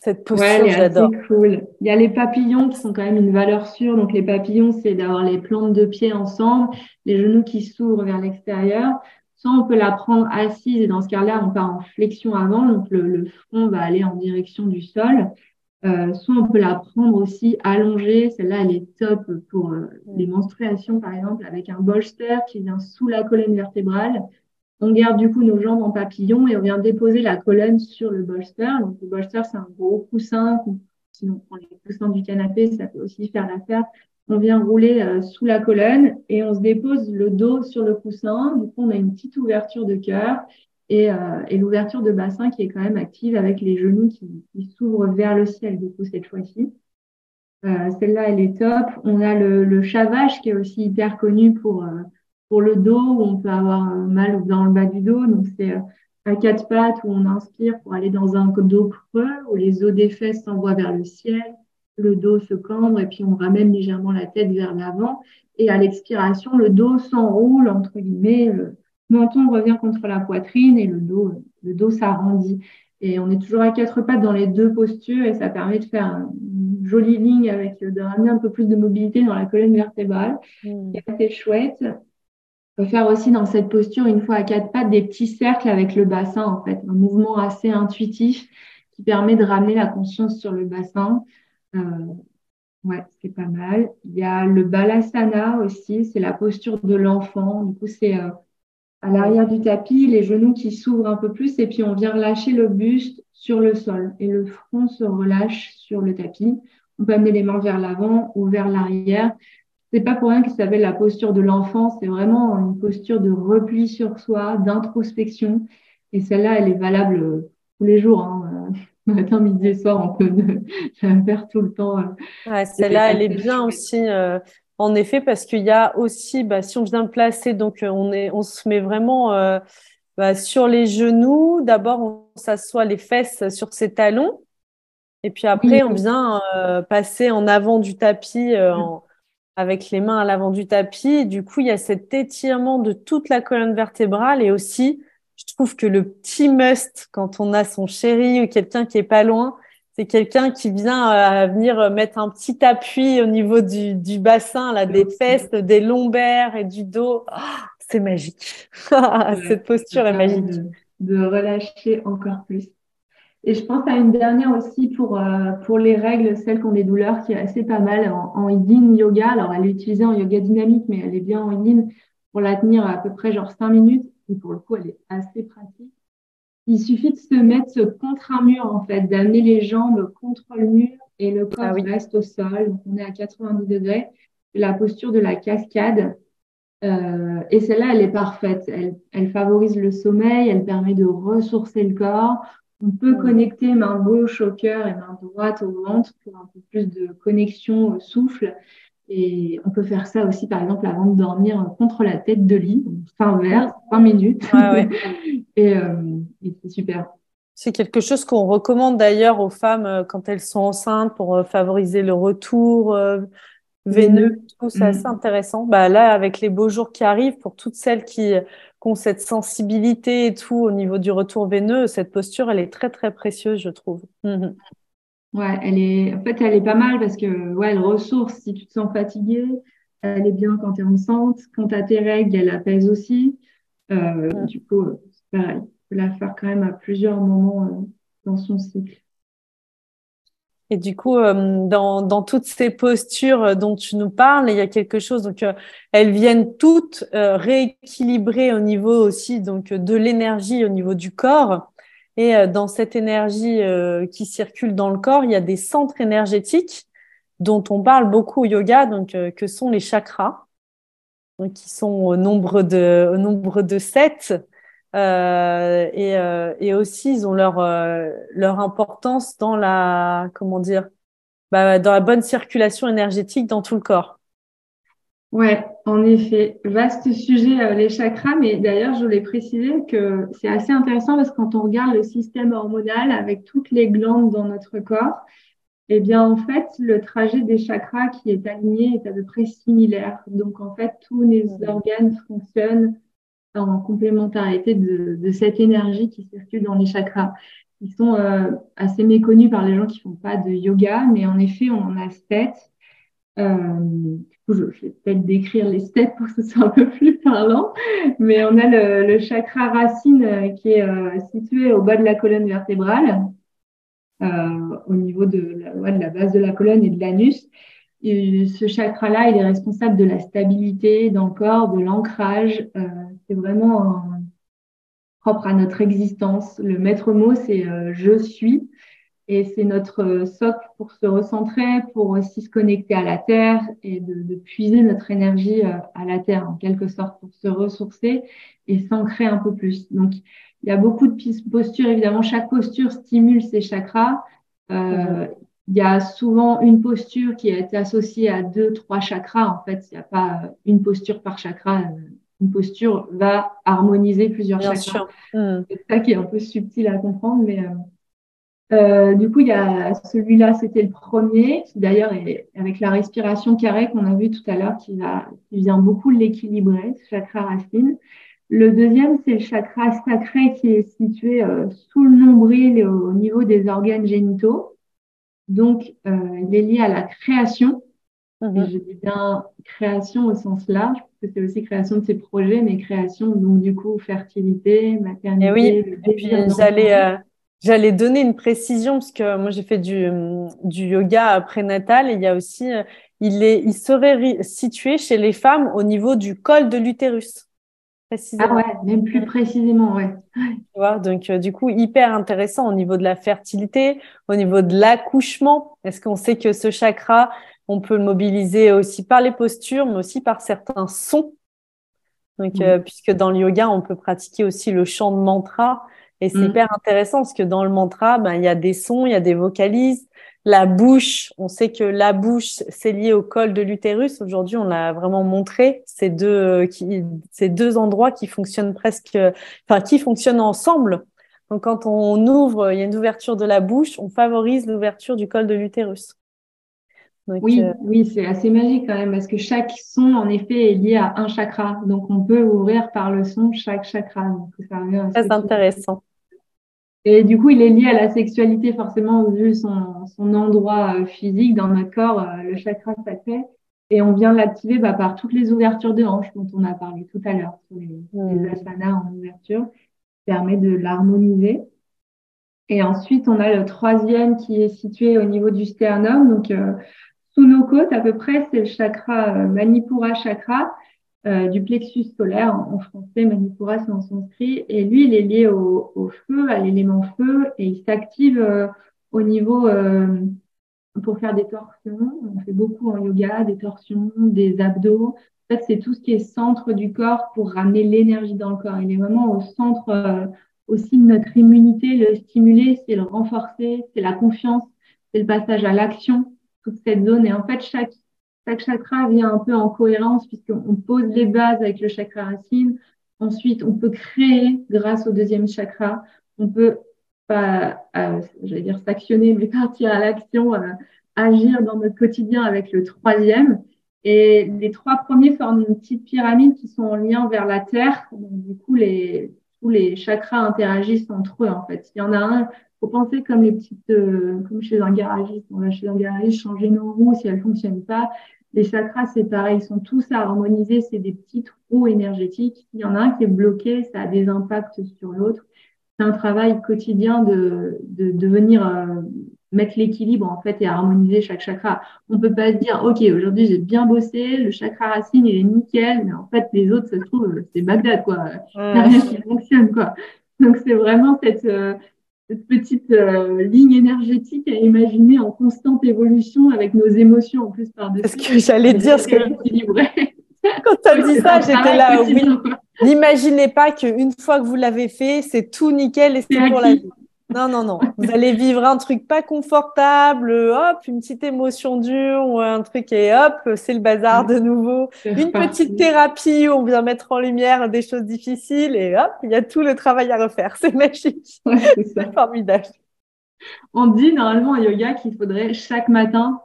cette posture, j'adore. cool. Il y a les papillons qui sont quand même une valeur sûre. Donc, les papillons, c'est d'avoir les plantes de pied ensemble, les genoux qui s'ouvrent vers l'extérieur. Soit on peut la prendre assise et dans ce cas-là, on part en flexion avant. Donc, le, le front va aller en direction du sol. Euh, soit on peut la prendre aussi allongée. Celle-là, elle est top pour euh, les menstruations, par exemple, avec un bolster qui vient sous la colonne vertébrale. On garde du coup nos jambes en papillon et on vient déposer la colonne sur le bolster. Donc, le bolster, c'est un gros coussin. Sinon, on prend les coussins du canapé, ça peut aussi faire l'affaire. On vient rouler euh, sous la colonne et on se dépose le dos sur le coussin. Du coup, on a une petite ouverture de cœur et, euh, et l'ouverture de bassin qui est quand même active avec les genoux qui, s'ouvrent vers le ciel, du coup, cette fois-ci. Euh, Celle-là, elle est top. On a le, le, chavage qui est aussi hyper connu pour, euh, pour le dos, où on peut avoir mal dans le bas du dos. Donc, c'est à quatre pattes où on inspire pour aller dans un dos creux, où les os des fesses s'envoient vers le ciel, le dos se cambre et puis on ramène légèrement la tête vers l'avant. Et à l'expiration, le dos s'enroule, entre guillemets, menton revient contre la poitrine et le dos, le dos s'arrondit. Et on est toujours à quatre pattes dans les deux postures et ça permet de faire une jolie ligne avec, de ramener un peu plus de mobilité dans la colonne vertébrale. Mmh. C'est assez chouette. On peut faire aussi dans cette posture, une fois à quatre pattes, des petits cercles avec le bassin, en fait. Un mouvement assez intuitif qui permet de ramener la conscience sur le bassin. Euh, ouais, c'est pas mal. Il y a le balasana aussi, c'est la posture de l'enfant. Du coup, c'est euh, à l'arrière du tapis, les genoux qui s'ouvrent un peu plus et puis on vient lâcher le buste sur le sol et le front se relâche sur le tapis. On peut amener les mains vers l'avant ou vers l'arrière. C'est pas pour rien que ça s'appelle la posture de l'enfant. C'est vraiment une posture de repli sur soi, d'introspection. Et celle-là, elle est valable tous les jours. Hein. (laughs) Matin, midi et soir, on peut (laughs) la faire tout le temps. Ouais, celle-là, elle est bien aussi. Euh, en effet, parce qu'il y a aussi, bah, si on vient placer, donc euh, on, est, on se met vraiment euh, bah, sur les genoux. D'abord, on s'assoit les fesses sur ses talons. Et puis après, on vient euh, passer en avant du tapis avec les mains à l'avant du tapis. du coup, il y a cet étirement de toute la colonne vertébrale. Et aussi, je trouve que le petit must, quand on a son chéri ou quelqu'un qui est pas loin, c'est quelqu'un qui vient euh, venir mettre un petit appui au niveau du, du bassin, là, des fesses, des lombaires et du dos. Ah, c'est magique. (laughs) Cette posture est magique. De, relâcher encore plus. Et je pense à une dernière aussi pour, euh, pour les règles, celle qu'on des douleurs, qui est assez pas mal en, en yin yoga. Alors, elle est utilisée en yoga dynamique, mais elle est bien en yin pour la tenir à peu près genre 5 minutes. Et pour le coup, elle est assez pratique. Il suffit de se mettre contre un mur, en fait, d'amener les jambes contre le mur et le corps ah reste au sol. Donc, on est à 90 degrés. La posture de la cascade. Euh, et celle-là, elle est parfaite. Elle, elle, favorise le sommeil, elle permet de ressourcer le corps. On peut connecter main gauche au cœur et main droite au ventre pour un peu plus de connexion au souffle. Et on peut faire ça aussi, par exemple, avant de dormir contre la tête de lit, fin vert, 20 minutes. Ouais, ouais. (laughs) et, euh, et c'est super. C'est quelque chose qu'on recommande d'ailleurs aux femmes euh, quand elles sont enceintes pour euh, favoriser le retour euh, veineux. Tout c'est assez intéressant. Bah là, avec les beaux jours qui arrivent, pour toutes celles qui, qui ont cette sensibilité et tout au niveau du retour veineux, cette posture, elle est très très précieuse, je trouve. Mhm. Ouais, elle est, en fait, elle est pas mal parce que, ouais, elle ressource si tu te sens fatiguée. Elle est bien quand tu es enceinte. Quand tu as tes règles, elle apaise aussi. Euh, Du coup, c'est pareil. Tu peux la faire quand même à plusieurs moments euh, dans son cycle. Et du coup, euh, dans, dans toutes ces postures euh, dont tu nous parles, il y a quelque chose. Donc, elles viennent toutes rééquilibrer au niveau aussi donc de l'énergie au niveau du corps. Et euh, dans cette énergie euh, qui circule dans le corps, il y a des centres énergétiques dont on parle beaucoup au yoga, donc euh, que sont les chakras, qui sont au nombre de au nombre de sept. Euh, et, et, aussi, ils ont leur leur importance dans la comment dire, bah, dans la bonne circulation énergétique dans tout le corps. Ouais, en effet, vaste sujet euh, les chakras, mais d'ailleurs je voulais préciser que c'est assez intéressant parce que quand on regarde le système hormonal avec toutes les glandes dans notre corps, Eh bien, en fait, le trajet des chakras qui est aligné est à peu près similaire. Donc, en fait, tous les organes fonctionnent en complémentarité de, de, cette énergie qui circule dans les chakras. Ils sont euh, assez méconnus par les gens qui font pas de yoga, mais en effet, on a sept. Euh, je, vais peut-être décrire les sept pour que ce soit un peu plus parlant, mais on a le, le chakra racine euh, qui est euh, situé au bas de la colonne vertébrale, euh, au niveau de la, de la base de la colonne et de l'anus. Ce chakra-là, il est responsable de la stabilité dans le corps, de l'ancrage. Euh, c'est vraiment propre à notre existence. Le maître mot, c'est euh, je suis. Et c'est notre socle pour se recentrer, pour aussi se connecter à la terre et de, de puiser notre énergie euh, à la terre en quelque sorte pour se ressourcer et s'ancrer un peu plus. Donc, il y a beaucoup de postures. Évidemment, chaque posture stimule ses chakras. Euh, il y a souvent une posture qui a été associée à deux, trois chakras. En fait, il n'y a pas une posture par chakra. Une posture va harmoniser plusieurs chakras. C'est ça qui est un peu subtil à comprendre, mais euh, euh, du coup, il y a celui-là, c'était le premier, qui d'ailleurs est avec la respiration carrée qu'on a vu tout à l'heure, qui, qui vient beaucoup l'équilibrer, ce chakra racine. Le deuxième, c'est le chakra sacré qui est situé euh, sous le nombril et au, niveau des organes génitaux. Donc, euh, il est lié à la création. Mhm. je dis bien création au sens large, parce que c'est aussi création de ses projets, mais création, donc du coup, fertilité, maternité. Et oui, et puis j'allais, euh, j'allais donner une précision, parce que moi j'ai fait du, du yoga prénatal, et il y a aussi, euh, il, est, il serait situé chez les femmes au niveau du col de l'utérus. Ah ouais, même plus précisément, ouais. Tu vois, donc euh, du coup, hyper intéressant au niveau de la fertilité, au niveau de l'accouchement. Est-ce qu'on sait que ce chakra, on peut le mobiliser aussi par les postures, mais aussi par certains sons? Donc, euh, puisque dans le yoga, on peut pratiquer aussi le chant de mantra. Et c'est mm. hyper intéressant parce que dans le mantra, ben, il y a des sons, il y a des vocalises, la bouche, on sait que la bouche, c'est lié au col de l'utérus. Aujourd'hui, on l'a vraiment montré. Ces deux, qui, ces deux endroits qui fonctionnent presque, enfin, qui fonctionnent ensemble. Donc, quand on ouvre, il y a une ouverture de la bouche, on favorise l'ouverture du col de l'utérus. oui, euh, oui, c'est assez magique quand même parce que chaque son, en effet, est lié à un chakra. Donc, on peut ouvrir par le son chaque chakra. Donc, ça Très intéressant. Et du coup, il est lié à la sexualité, forcément, vu son, son endroit euh, physique dans notre corps, euh, le chakra sacré. Et on vient l'activer bah, par toutes les ouvertures de hanches dont on a parlé tout à l'heure, sur les, mmh. asanas en ouverture, permet de l'harmoniser. Et ensuite, on a le troisième qui est situé au niveau du sternum. Donc, euh, sous nos côtes, à peu près, c'est le chakra Manipura chakra. Euh, du plexus solaire en, français, Manipura c'est en sanskrit, et lui il est lié au, feu, à l'élément feu, et il s'active euh, au niveau euh, pour faire des torsions. On fait beaucoup en yoga, des torsions, des abdos. En fait, c'est tout ce qui est centre du corps pour ramener l'énergie dans le corps. Il est vraiment au centre aussi de notre immunité. Le stimuler, c'est le renforcer, c'est la confiance, c'est le passage à l'action, toute cette zone. Et en fait, chaque chaque chakra vient un peu en cohérence puisqu'on pose les bases avec le chakra racine. Ensuite, on peut créer grâce au deuxième chakra. On peut pas, euh, j'allais dire s'actionner, mais partir à l'action, euh, agir dans notre quotidien avec le troisième. Et les trois premiers forment une petite pyramide qui sont en lien vers la terre. Donc, du coup, les, tous les chakras interagissent entre eux, en fait. Il y en a un, faut penser comme les petites, euh, comme chez un garagiste. On va chez un garagiste changer nos roues si elles fonctionnent pas. Les chakras, c'est pareil, ils sont tous à harmoniser, c'est des petits trous énergétiques. Il y en a un qui est bloqué, ça a des impacts sur l'autre. C'est un travail quotidien de, de, de venir euh, mettre l'équilibre en fait et harmoniser chaque chakra. On peut pas se dire ok aujourd'hui j'ai bien bossé, le chakra racine il est nickel, mais en fait les autres ça se trouve c'est Bagdad quoi, il n'y a rien qui fonctionne quoi. Donc c'est vraiment cette euh, cette petite euh, ligne énergétique à imaginer en constante évolution avec nos émotions en plus par-dessus. Est-ce que j'allais dire ce que (laughs) quand tu as dit ça, j'étais là. Oui. N'imaginez pas qu'une fois que vous l'avez fait, c'est tout nickel et c'est pour la vie. Non, non, non. Vous allez vivre un truc pas confortable, hop, une petite émotion dure ou un truc et hop, c'est le bazar de nouveau. Une petite thérapie où on vient mettre en lumière des choses difficiles et hop, il y a tout le travail à refaire. C'est magique. (laughs) c'est formidable. On dit normalement en yoga qu'il faudrait chaque matin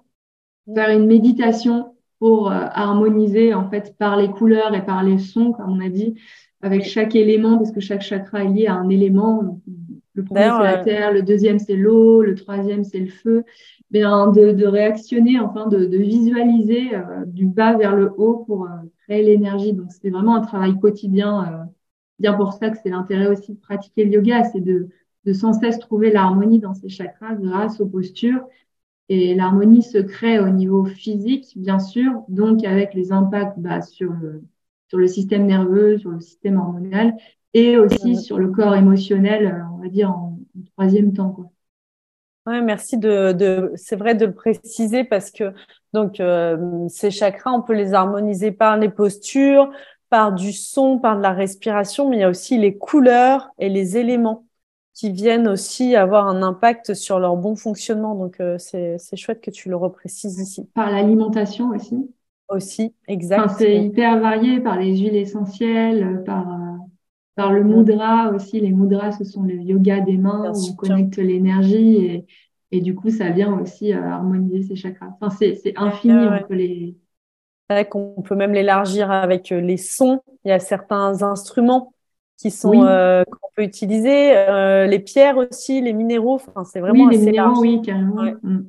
faire une méditation pour euh, harmoniser en fait par les couleurs et par les sons, comme on a dit, avec chaque élément, parce que chaque chakra est lié à un élément. Le premier, c'est la terre, le deuxième, c'est l'eau, le troisième, c'est le feu. Bien, de, de réactionner, enfin, de, de visualiser euh, du bas vers le haut pour euh, créer l'énergie. Donc, c'est vraiment un travail quotidien. Euh, bien pour ça que c'est l'intérêt aussi de pratiquer le yoga, c'est de, de sans cesse trouver l'harmonie dans ses chakras grâce aux postures. Et l'harmonie se crée au niveau physique, bien sûr, donc avec les impacts bah, sur le, sur le système nerveux, sur le système hormonal et aussi sur le corps émotionnel, euh, on va dire en, troisième temps. Quoi. Ouais, merci de, de c'est vrai de le préciser parce que donc euh, ces chakras, on peut les harmoniser par les postures, par du son, par de la respiration, mais il y a aussi les couleurs et les éléments qui viennent aussi avoir un impact sur leur bon fonctionnement. Donc euh, c'est chouette que tu le reprécises ici. Par l'alimentation aussi aussi, exact. c'est hyper varié par les huiles essentielles, par, euh, par le mudra aussi. Les mudras, ce sont le yoga des mains où on connecte l'énergie et, et du coup, ça vient aussi euh, harmoniser ces chakras. Enfin, c'est infini, on peut les. Qu'on peut même l'élargir avec euh, les sons. Il y a certains instruments qui sont qu'on peut utiliser, les pierres aussi, les minéraux. Enfin, c'est vraiment oui, les minéraux, oui, carrément. Mm.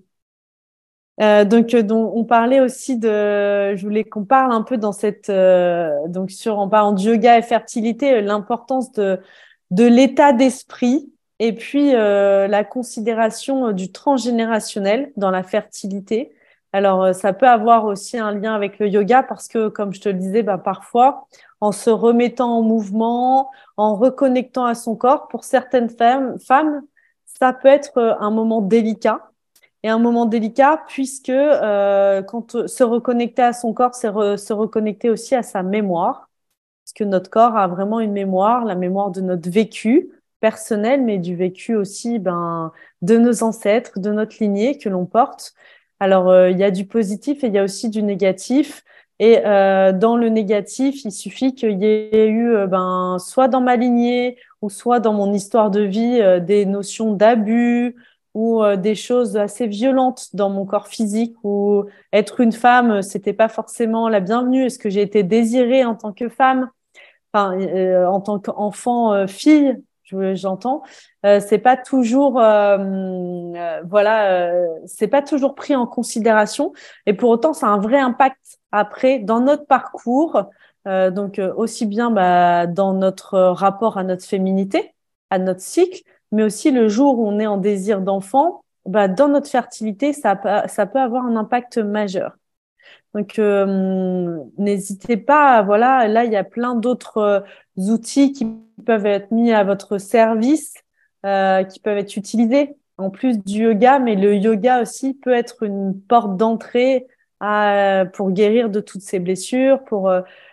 Euh, donc, euh, dont on parlait aussi de, je voulais qu'on parle un peu dans cette, euh, donc sur en parlant de yoga et fertilité, l'importance de de l'état d'esprit et puis la considération du transgénérationnel dans la fertilité. Alors, ça peut avoir aussi un lien avec le yoga parce que, comme je te le disais, bah, parfois, en se remettant en mouvement, en reconnectant à son corps, pour certaines femmes ça peut être un moment délicat et un moment délicat puisque euh, quand se reconnecter à son corps, c'est se reconnecter aussi à sa mémoire, parce que notre corps a vraiment une mémoire, la mémoire de notre vécu personnel, mais du vécu aussi ben, de nos ancêtres, de notre lignée que l'on porte. Alors, euh, il y a du positif et il y a aussi du négatif. Et euh, dans le négatif, il suffit qu'il y ait eu, euh, ben, soit dans ma lignée ou soit dans mon histoire de vie, euh, des notions d'abus, ou euh, des choses assez violentes dans mon corps physique ou être une femme c'était pas forcément la bienvenue. Est-ce que j'ai été désirée en tant que femme? Enfin euh, en tant qu'enfant euh, fille j'entends. C'est pas toujours voilà c'est pas toujours pris en considération. Et pour autant ça a un vrai impact après dans notre parcours donc aussi bien bah, dans notre rapport à notre féminité à notre cycle mais aussi le jour où on est en désir d'enfant, bah, dans notre fertilité, ça, peut avoir un impact majeur. Donc, euh, n'hésitez pas, voilà, là, il y a plein d'autres euh, outils qui peuvent être mis à votre service, euh, qui peuvent être utilisés en plus du yoga, mais le yoga aussi peut être une porte d'entrée pour guérir de toutes ces blessures, pour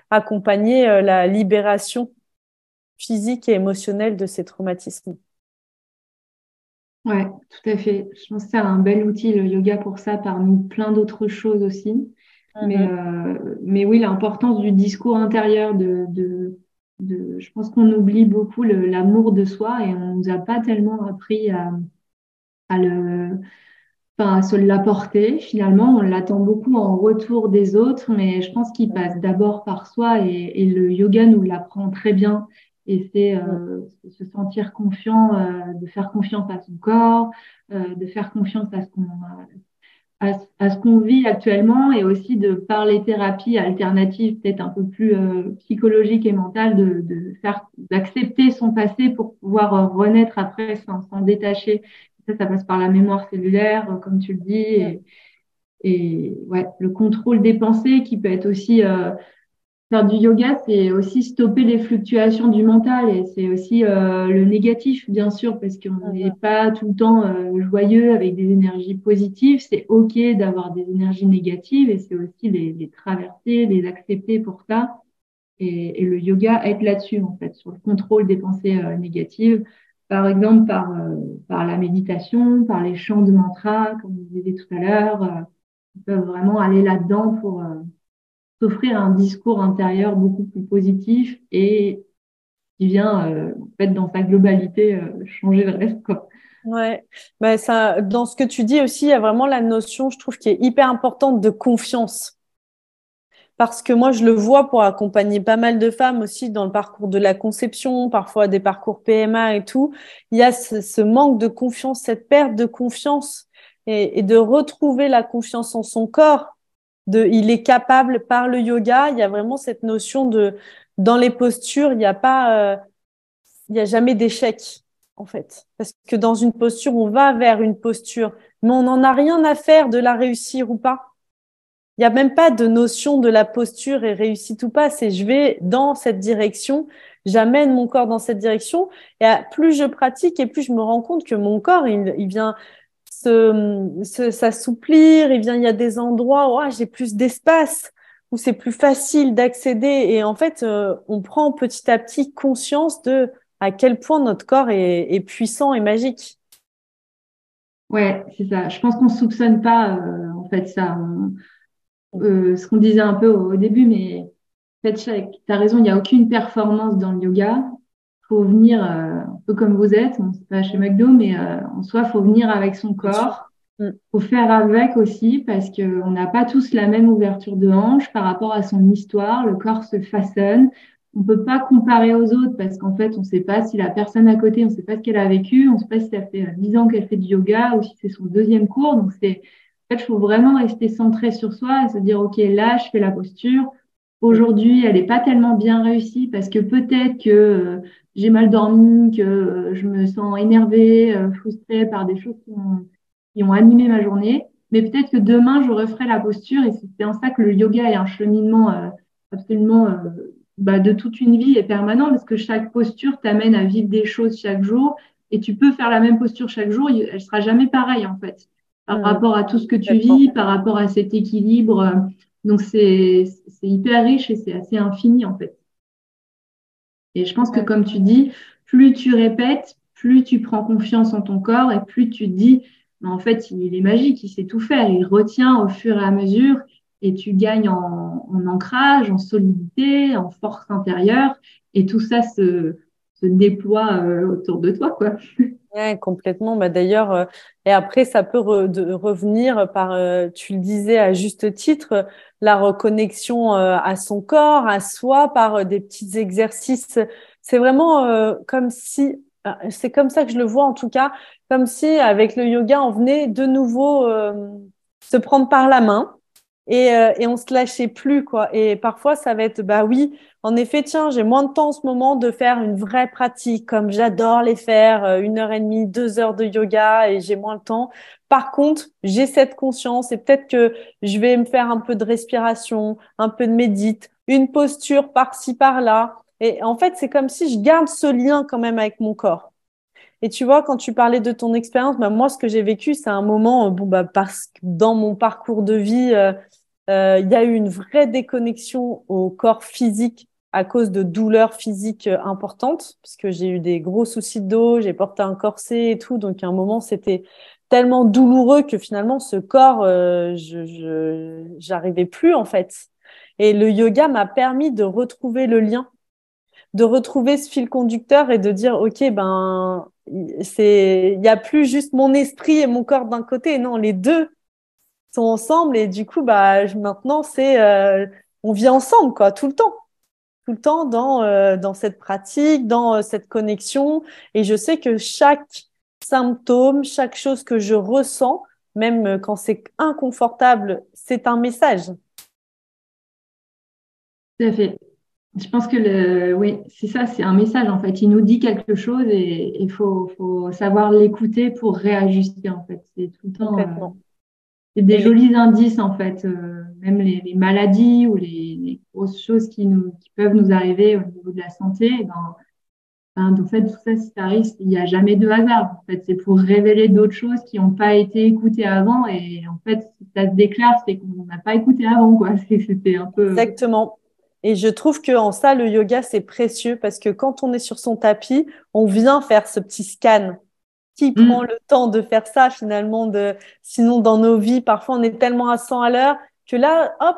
accompagner la libération physique et émotionnelle de ces traumatismes. Ouais, tout à fait. Je pense que c'est un bel outil, le yoga, pour ça, parmi plein d'autres choses aussi. Mais, mm-hmm. euh, mais oui, l'importance du discours intérieur, de, de, de je pense qu'on oublie beaucoup l'amour de soi et on nous a pas tellement appris à, à le, à se l'apporter. Finalement, on l'attend beaucoup en retour des autres, mais je pense qu'il passe d'abord par soi et, et le yoga nous l'apprend très bien et c'est euh, se sentir confiant, euh, de faire confiance à son corps, euh, de faire confiance à ce qu'on à, à, ce qu'on vit actuellement et aussi de par les thérapies alternatives peut-être un peu plus psychologiques et mentales de, de faire d'accepter son passé pour pouvoir renaître après sans s'en détacher. Ça ça passe par la mémoire cellulaire comme tu le dis et, et ouais le contrôle des pensées qui peut être aussi Faire du yoga, c'est aussi stopper les fluctuations du mental et c'est aussi euh, le négatif, bien sûr, parce qu'on n'est pas tout le temps euh, joyeux avec des énergies positives. C'est OK d'avoir des énergies négatives et c'est aussi les, les, traverser, les accepter pour ça. Et, et le yoga aide là-dessus, en fait, sur le contrôle des pensées euh, négatives. Par exemple, par, par la méditation, par les chants de mantra, comme vous disais tout à l'heure. ils peuvent vraiment aller là-dedans pour s'offrir un discours intérieur beaucoup plus positif et qui vient euh, en fait dans sa globalité euh, changer le reste quoi. Ouais, bah, ça, dans ce que tu dis aussi, il y a vraiment la notion, je trouve, qui est hyper importante de confiance. Parce que moi, je le vois pour accompagner pas mal de femmes aussi dans le parcours de la conception, parfois des parcours PMA et tout. Il y a ce, manque de confiance, cette perte de confiance et, de retrouver la confiance en son corps. Il est capable par le yoga. Il y a vraiment cette notion de, dans les postures, il n'y a pas, euh, il n'y a jamais d'échec en fait. Parce que dans une posture, on va vers une posture, mais on n'en a rien à faire de la réussir ou pas. Il n'y a même pas de notion de la posture et réussite ou pas. C'est je vais dans cette direction, j'amène mon corps dans cette direction. Et plus je pratique et plus je me rends compte que mon corps, il, il vient s'assouplir, il vient, il y a des endroits où ah, j'ai plus d'espace, où c'est plus facile d'accéder. Et en fait, euh, on prend petit à petit conscience de à quel point notre corps est, puissant et magique. Ouais, c'est ça. Je pense qu'on soupçonne pas euh, en fait ça. Euh, ce qu'on disait un peu au, début, mais en fait, tu as raison, il n'y a aucune performance dans le yoga. faut venir peu comme vous êtes, on pas chez McDo, mais en soi, faut venir avec son corps. Mm. faut faire avec aussi parce qu'on n'a pas tous la même ouverture de hanche par rapport à son histoire. Le corps se façonne on peut pas comparer aux autres parce qu'en fait, on ne sait pas si la personne à côté, on ne sait pas ce qu'elle a vécu, on ne sait pas si ça fait 10 ans qu'elle fait du yoga ou si c'est son deuxième cours. Donc, c'est, en fait, il faut vraiment rester centré sur soi et se dire, OK, là, je fais la posture. Aujourd'hui, elle n'est pas tellement bien réussie parce que peut-être que euh, j'ai mal dormi, que euh, je me sens énervée, euh, frustrée par des choses qui ont, qui ont animé ma journée. Mais peut-être que demain, je referai la posture et c'est en ça que le yoga est un cheminement absolument bah, de toute une vie est permanent parce que chaque posture t'amène à vivre des choses chaque jour et tu peux faire la même posture chaque jour, elle sera jamais pareille en fait par rapport à tout ce que tu vis, par rapport à cet équilibre. Donc c'est hyper riche et c'est assez infini en fait. Et je pense que comme tu dis, plus tu répètes, plus tu prends confiance en ton corps et plus tu dis, en fait, il est magique, il sait tout faire, il retient au fur et à mesure et tu gagnes en, ancrage, en solidité, en force intérieure, et tout ça se, se déploie euh, autour de toi, quoi. Complètement. Bah, D'ailleurs, euh, et après, ça peut revenir par, euh, tu le disais à juste titre, la reconnexion à son corps, à soi, par des petits exercices. C'est vraiment comme si, c'est comme ça que je le vois en tout cas, comme si avec le yoga, on venait de nouveau se prendre par la main et, euh, et on se lâchait plus quoi. Et parfois ça va être bah oui, en effet tiens j'ai moins de temps en ce moment de faire une vraie pratique comme j'adore les faire euh, une heure et demie, deux heures de yoga et j'ai moins le temps. Par contre j'ai cette conscience et peut-être que je vais me faire un peu de respiration, un peu de médite, une posture par-ci par-là. Et en fait c'est comme si je garde ce lien quand même avec mon corps. Et tu vois, quand tu parlais de ton expérience, bah, moi, ce que j'ai vécu, c'est un moment, euh, bon, bah, parce que dans mon parcours de vie, euh, il y a eu une vraie déconnexion au corps physique à cause de douleurs physiques euh, importantes, puisque j'ai eu des gros soucis de dos, j'ai porté un corset et tout, donc à un moment c'était tellement douloureux que finalement ce corps, euh, je j'arrivais plus en fait. Et le yoga m'a permis de retrouver le lien, de retrouver ce fil conducteur et de dire ok ben c'est il y a plus juste mon esprit et mon corps d'un côté, non les deux sont ensemble. Et du coup bah maintenant c'est euh, on vit ensemble quoi tout le temps. Tout le temps dans euh, dans cette pratique dans euh, cette connexion. Et je sais que chaque symptôme chaque chose que je ressens même quand c'est inconfortable c'est un message. Tout à fait je pense que le oui c'est ça c'est un message en fait il nous dit quelque chose et il faut, faut savoir l'écouter pour réajuster en fait c'est tout le temps c'est des jolis indices en fait, euh, même les, les, maladies ou les, les, grosses choses qui, nous, qui peuvent nous arriver au niveau de la santé. Eh ben, ben, en fait, tout ça, si ça arrive, il n'y a jamais de hasard. En fait, c'est pour révéler d'autres choses qui n'ont pas été écoutées avant. Et en fait, si ça se déclare, c'est qu'on n'a pas écouté avant, quoi. (laughs) C'était un peu. Exactement. Et je trouve que en ça, le yoga, c'est précieux parce que quand on est sur son tapis, on vient faire ce petit scan. Qui mm. prend le temps de faire ça finalement de sinon dans nos vies parfois on est tellement à 100 à l'heure que là hop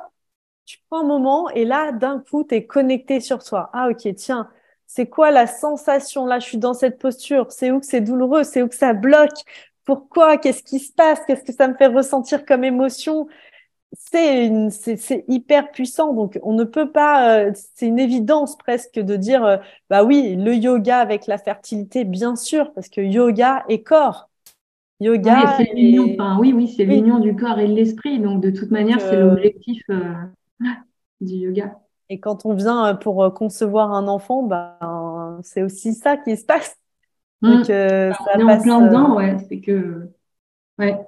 tu prends un moment et là d'un coup tu es connecté sur toi ah ok tiens c'est quoi la sensation? Là, je suis dans cette posture. C'est où que c'est douloureux? C'est où que ça bloque? Pourquoi? Qu'est-ce qui se passe? Qu'est-ce que ça me fait ressentir comme émotion? C'est c'est hyper puissant. Donc, on ne peut pas, euh, c'est une évidence presque de dire, euh, bah oui, le yoga avec la fertilité, bien sûr, parce que yoga et corps. Yoga. Oui, c'est l'union, oui, oui, c'est l'union du corps et de l'esprit. Donc, de toute manière, c'est l'objectif (laughs) du yoga. Et quand on vient euh, pour euh, concevoir un enfant, bah, c'est aussi ça qui se passe. Mmh. Donc, euh, ça on est en plein dedans, ouais. C'est que, ouais.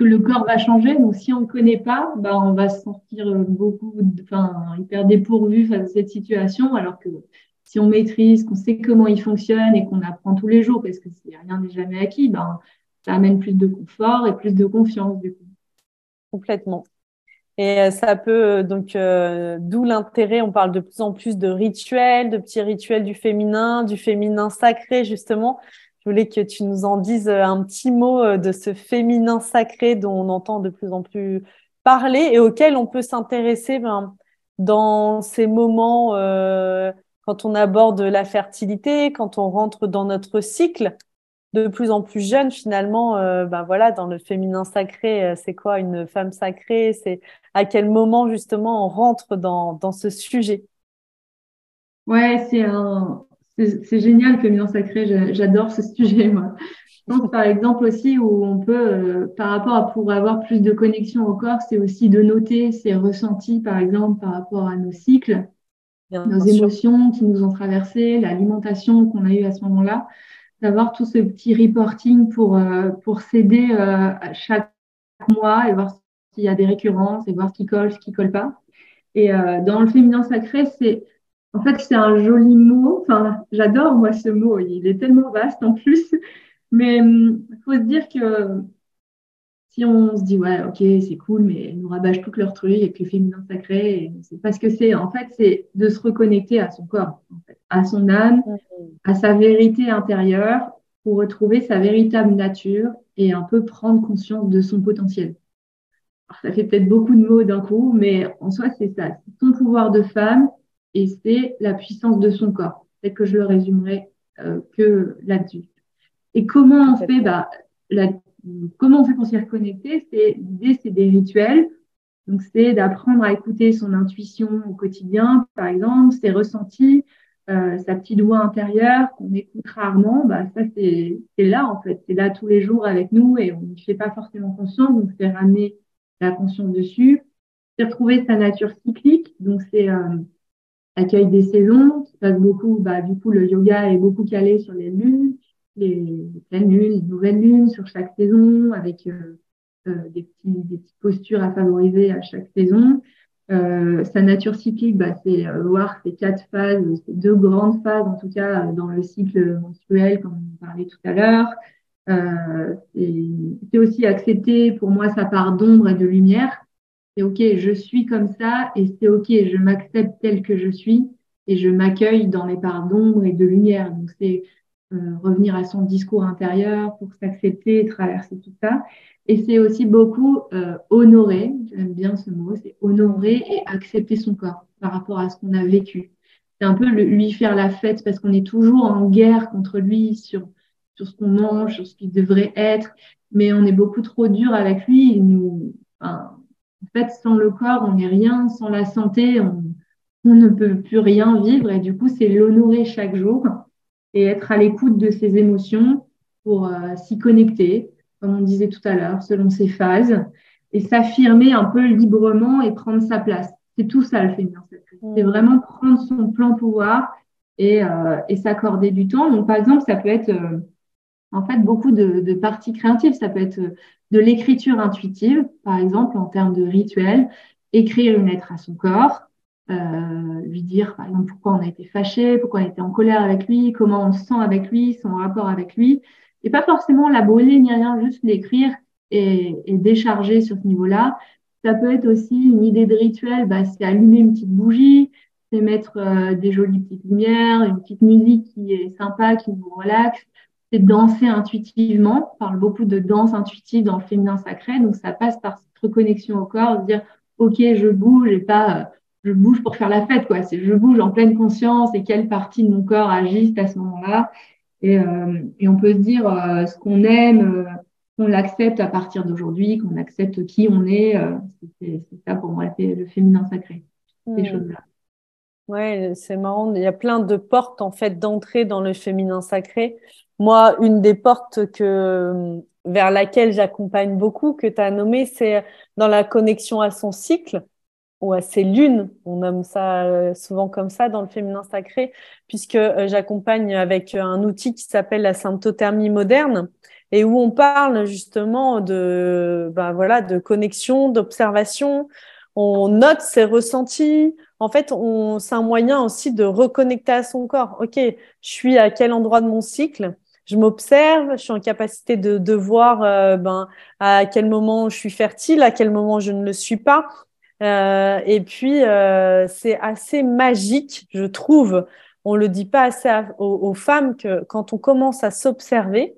Que le corps va changer. Donc, si on ne connaît pas, bah, on va se sentir beaucoup, enfin, hyper dépourvu face à cette situation. Alors que si on maîtrise, qu'on sait comment il fonctionne et qu'on apprend tous les jours, parce que rien n'est jamais acquis, bah, ça amène plus de confort et plus de confiance, du coup. Complètement. Et euh, ça peut euh, donc euh, d'où l'intérêt. On parle de plus en plus de rituels, de petits rituels du féminin, du féminin sacré justement. Je voulais que tu nous en dises un petit mot de ce féminin sacré dont on entend de plus en plus parler et auquel on peut s'intéresser ben, dans ces moments quand on aborde la fertilité, quand on rentre dans notre cycle. De plus en plus jeune finalement euh, ben voilà dans le féminin sacré euh, c'est quoi une femme sacrée? C'est à quel moment justement on rentre dans, dans ce sujet? Ouais c'est un c'est génial le féminin sacré j'adore ce sujet moi. Je pense par exemple aussi où on peut euh, par rapport à pour avoir plus de connexion au corps c'est aussi de noter ses ressentis par exemple par rapport à nos cycles nos émotions qui nous ont traversées l'alimentation qu'on a eue à ce moment-là. D'avoir tout ce petit reporting pour, euh, pour s'aider euh, chaque mois et voir s'il y a des récurrences et voir ce qui colle, ce qui colle pas. Et dans le féminin sacré, c'est en fait c'est un joli mot. Enfin, j'adore moi ce mot. Il est tellement vaste en plus. Mais il hum, faut se dire que si on se dit ouais ok c'est cool mais elles nous rabâchent tout leur truc et puis le féminin sacré c'est pas ce que c'est en fait c'est de se reconnecter à son corps en fait, à son âme à sa vérité intérieure pour retrouver sa véritable nature et un peu prendre conscience de son potentiel Alors, ça fait peut-être beaucoup de mots d'un coup mais en soi c'est ça c'est son pouvoir de femme et c'est la puissance de son corps peut-être que je le résumerai euh, que là-dessus et comment on fait bah la comment on fait pour s'y reconnecter? C'est l'idée, c'est des rituels. Donc, c'est d'apprendre à écouter son intuition au quotidien, par exemple, ses ressentis, euh, sa petite voix intérieure qu'on écoute rarement. Bah, ça, c'est là, en fait. C'est là tous les jours avec nous et on ne fait pas forcément conscience. Donc, c'est ramener la conscience dessus. C'est retrouver sa nature cyclique. Donc, c'est euh, accueil des saisons. Qui passe beaucoup, bah, du coup, le yoga est beaucoup calé sur les lunes les, pleines lunes, les nouvelles lunes sur chaque saison, avec euh, euh, des, petits, des petites postures à favoriser à chaque saison. Euh, sa nature cyclique, bah, c'est voir ces quatre phases, ces deux grandes phases en tout cas dans le cycle menstruel, comme on parlait tout à l'heure. Euh, c'est aussi accepter pour moi sa part d'ombre et de lumière. C'est ok, je suis comme ça et c'est ok, je m'accepte tel que je suis et je m'accueille dans mes parts d'ombre et de lumière. Donc c'est euh, revenir à son discours intérieur pour s'accepter traverser tout ça. Et c'est aussi beaucoup euh, honorer, j'aime bien ce mot, c'est honorer et accepter son corps par rapport à ce qu'on a vécu. C'est un peu lui faire la fête parce qu'on est toujours en guerre contre lui sur, sur ce qu'on mange, sur ce qu'il devrait être, mais on est beaucoup trop dur avec lui. Fait, sans le corps, on n'est rien, sans la santé, on, on ne peut plus rien vivre et du coup, c'est l'honorer chaque jour et être à l'écoute de ses émotions pour euh, s'y connecter, comme on disait tout à l'heure, selon ses phases, et s'affirmer un peu librement et prendre sa place. C'est tout ça le féminin C'est mmh. vraiment prendre son plan pouvoir et, euh, et s'accorder du temps. Donc, par exemple, ça peut être euh, en fait beaucoup de, de, parties créatives. Ça peut être de l'écriture intuitive, par exemple, en termes de rituel, écrire une lettre à son corps, euh, lui dire par exemple pourquoi on a été fâché, pourquoi on a été en colère avec lui, comment on se sent avec lui, son rapport avec lui, et pas forcément la brûler ni rien, juste l'écrire et, et, décharger sur ce niveau-là. Ça peut être aussi une idée de rituel, bah, c'est allumer une petite bougie, c'est mettre euh, des jolies petites lumières, une petite musique qui est sympa, qui nous relaxe, c'est danser intuitivement. On parle beaucoup de danse intuitive dans le féminin sacré, donc ça passe par cette reconnexion au corps, se dire ok je bouge et pas euh, je bouge pour faire la fête, quoi. C'est je bouge en pleine conscience et quelle partie de mon corps agissent à ce moment-là. Et, euh, et, on peut se dire euh, ce qu'on aime, euh, qu'on l'accepte à partir d'aujourd'hui, qu'on accepte qui on est. Euh, c'est ça pour moi, le féminin sacré. Ces hmm. choses-là. Ouais, c'est marrant. Il y a plein de portes en fait d'entrée dans le féminin sacré. Moi, une des portes que vers laquelle j'accompagne beaucoup, que tu as nommé, c'est dans la connexion à son cycle ou à ses lunes. On nomme ça euh, souvent comme ça dans le féminin sacré, puisque euh, j'accompagne avec un outil qui s'appelle la symptothermie moderne et où on parle justement de, ben voilà, de connexion, d'observation. On note ses ressentis. En fait, on, c'est un moyen aussi de reconnecter à son corps. Ok, je suis à quel endroit de mon cycle? Je m'observe, je suis en capacité de, de voir euh, ben, à quel moment je suis fertile, à quel moment je ne le suis pas. Euh, et puis, euh, c'est assez magique, je trouve. On le dit pas assez aux, femmes que quand on commence à s'observer,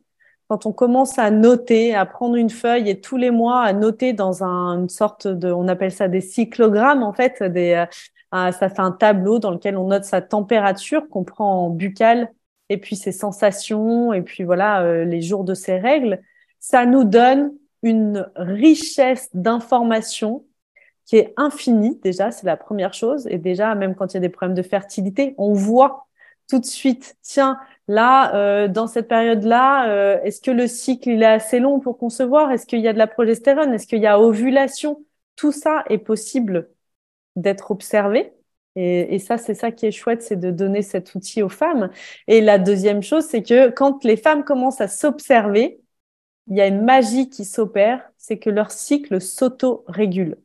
quand on commence à noter, à prendre une feuille et tous les mois à noter dans une sorte de, on appelle ça des cyclogrammes en fait, des, euh, ça fait un tableau dans lequel on note sa température qu'on prend en buccal et puis ses sensations et puis voilà les jours de ses règles. Ça nous donne une richesse d'informations qui est infini déjà, c'est la première chose. Et déjà, même quand il y a des problèmes de fertilité, on voit tout de suite, tiens, là, euh, dans cette période-là, euh, est-ce que le cycle il est assez long pour concevoir? Est-ce qu'il y a de la progestérone? Est-ce qu'il y a ovulation? Tout ça est possible d'être observé. Et, et ça, c'est ça qui est chouette, c'est de donner cet outil aux femmes. Et la deuxième chose, c'est que quand les femmes commencent à s'observer, il y a une magie qui s'opère, c'est que leur cycle s'auto-régule.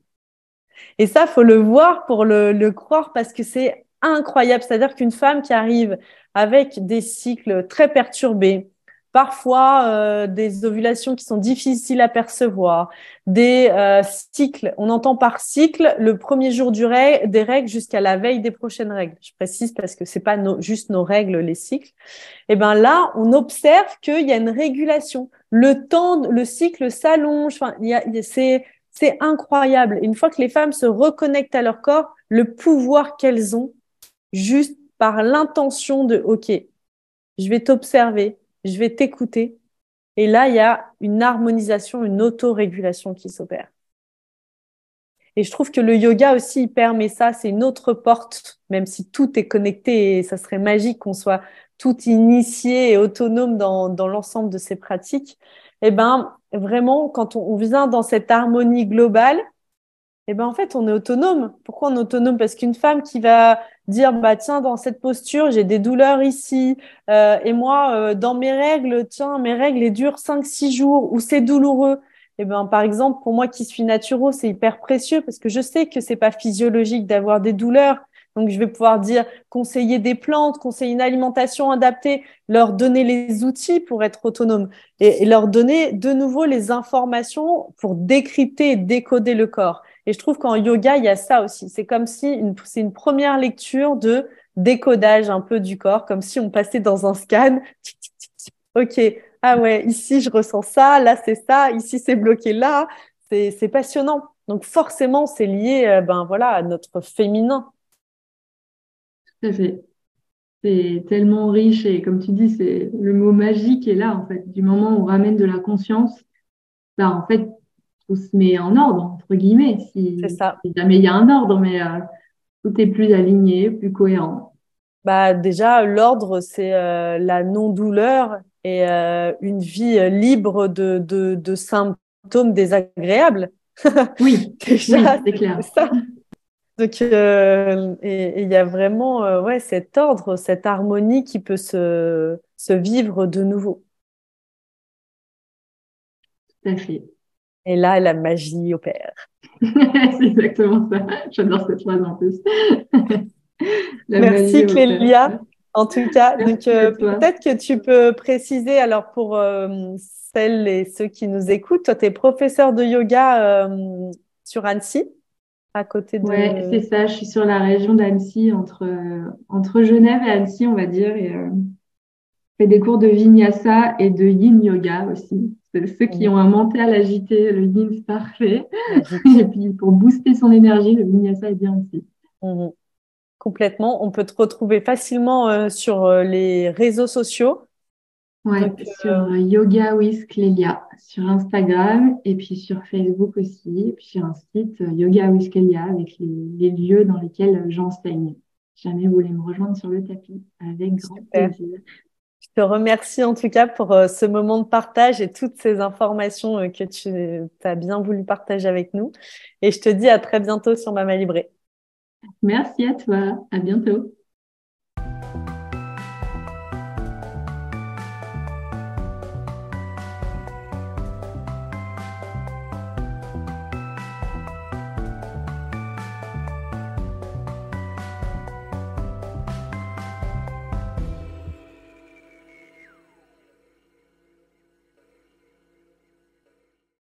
Et ça, faut le voir pour le, le croire parce que c'est incroyable. C'est-à-dire qu'une femme qui arrive avec des cycles très perturbés, parfois euh, des ovulations qui sont difficiles à percevoir, des euh, cycles, on entend par cycle le premier jour du des règles jusqu'à la veille des prochaines règles. Je précise parce que c'est pas juste nos règles les cycles. Et eh ben là, on observe qu'il y a une régulation. Le temps, le cycle s'allonge. Enfin, c'est c'est incroyable. Une fois que les femmes se reconnectent à leur corps, le pouvoir qu'elles ont juste par l'intention de OK, je vais t'observer, je vais t'écouter. Et là, il y a une harmonisation, une autorégulation qui s'opère. Et je trouve que le yoga aussi permet ça. C'est une autre porte, même si tout est connecté et ça serait magique qu'on soit tout initié et autonome dans, l'ensemble de ces pratiques. Eh ben, vraiment, quand on, vient dans cette harmonie globale, eh ben en fait, on est autonome. Pourquoi on est autonome? Parce qu'une femme qui va dire, bah tiens, dans cette posture, j'ai des douleurs ici, euh, et moi, euh, dans mes règles, tiens, mes règles, elles durent 5-6 jours, ou c'est douloureux. Eh ben, par exemple, pour moi qui suis naturo, c'est hyper précieux parce que je sais que c'est pas physiologique d'avoir des douleurs. Donc, je vais pouvoir dire conseiller des plantes, conseiller une alimentation adaptée, leur donner les outils pour être autonome et, leur donner de nouveau les informations pour décrypter et décoder le corps. Et je trouve qu'en yoga, il y a ça aussi. C'est comme si c'est une première lecture de décodage un peu du corps, comme si on passait dans un scan. Ok, ah ouais, ici je ressens ça, là c'est ça, ici c'est bloqué là. C'est passionnant. Donc forcément, c'est lié, euh, ben voilà, à notre féminin fait. C'est tellement riche et comme tu dis, c'est le mot magique est là en fait. Du moment où on ramène de la conscience, bah, en fait, tout se met en ordre entre guillemets. Si, c'est ça. jamais il y a un ordre, mais euh, tout est plus aligné, plus cohérent. Bah déjà, l'ordre, c'est euh, la non-douleur et euh, une vie libre de, de, de symptômes désagréables. (laughs) Oui, déjà, c'est clair. Ça. Donc, euh, et il y a vraiment euh, ouais, cet ordre, cette harmonie qui peut se, se vivre de nouveau. Tout à fait. Et là, la magie opère. (laughs) C'est exactement ça. J'adore cette phrase en plus. (laughs) Merci Clélia. En tout cas, donc euh, peut-être que tu peux préciser alors pour euh, celles et ceux qui nous écoutent, toi tu es professeur de yoga euh, sur Annecy à côté de. Ouais, c'est ça. Je suis sur la région d'Annecy, entre, entre Genève et Annecy, on va dire. Et je fais des cours de vinyasa et de yin yoga aussi. Ceux qui ont un mental agité, le yin, c'est parfait. (laughs) et puis, pour booster son énergie, le vinyasa est bien aussi. Mhm. Complètement. On peut te retrouver facilement sur les réseaux sociaux. Ouais, sur Yoga with Clélia, sur Instagram et puis sur Facebook aussi, et puis sur un site Yoga with Clélia avec les, lieux dans lesquels j'enseigne. Jamais vous voulez me rejoindre sur le tapis, avec grand plaisir. Je te remercie en tout cas pour ce moment de partage et toutes ces informations que tu as bien voulu partager avec nous. Et je te dis à très bientôt sur Mama Libré. Merci à toi. À bientôt.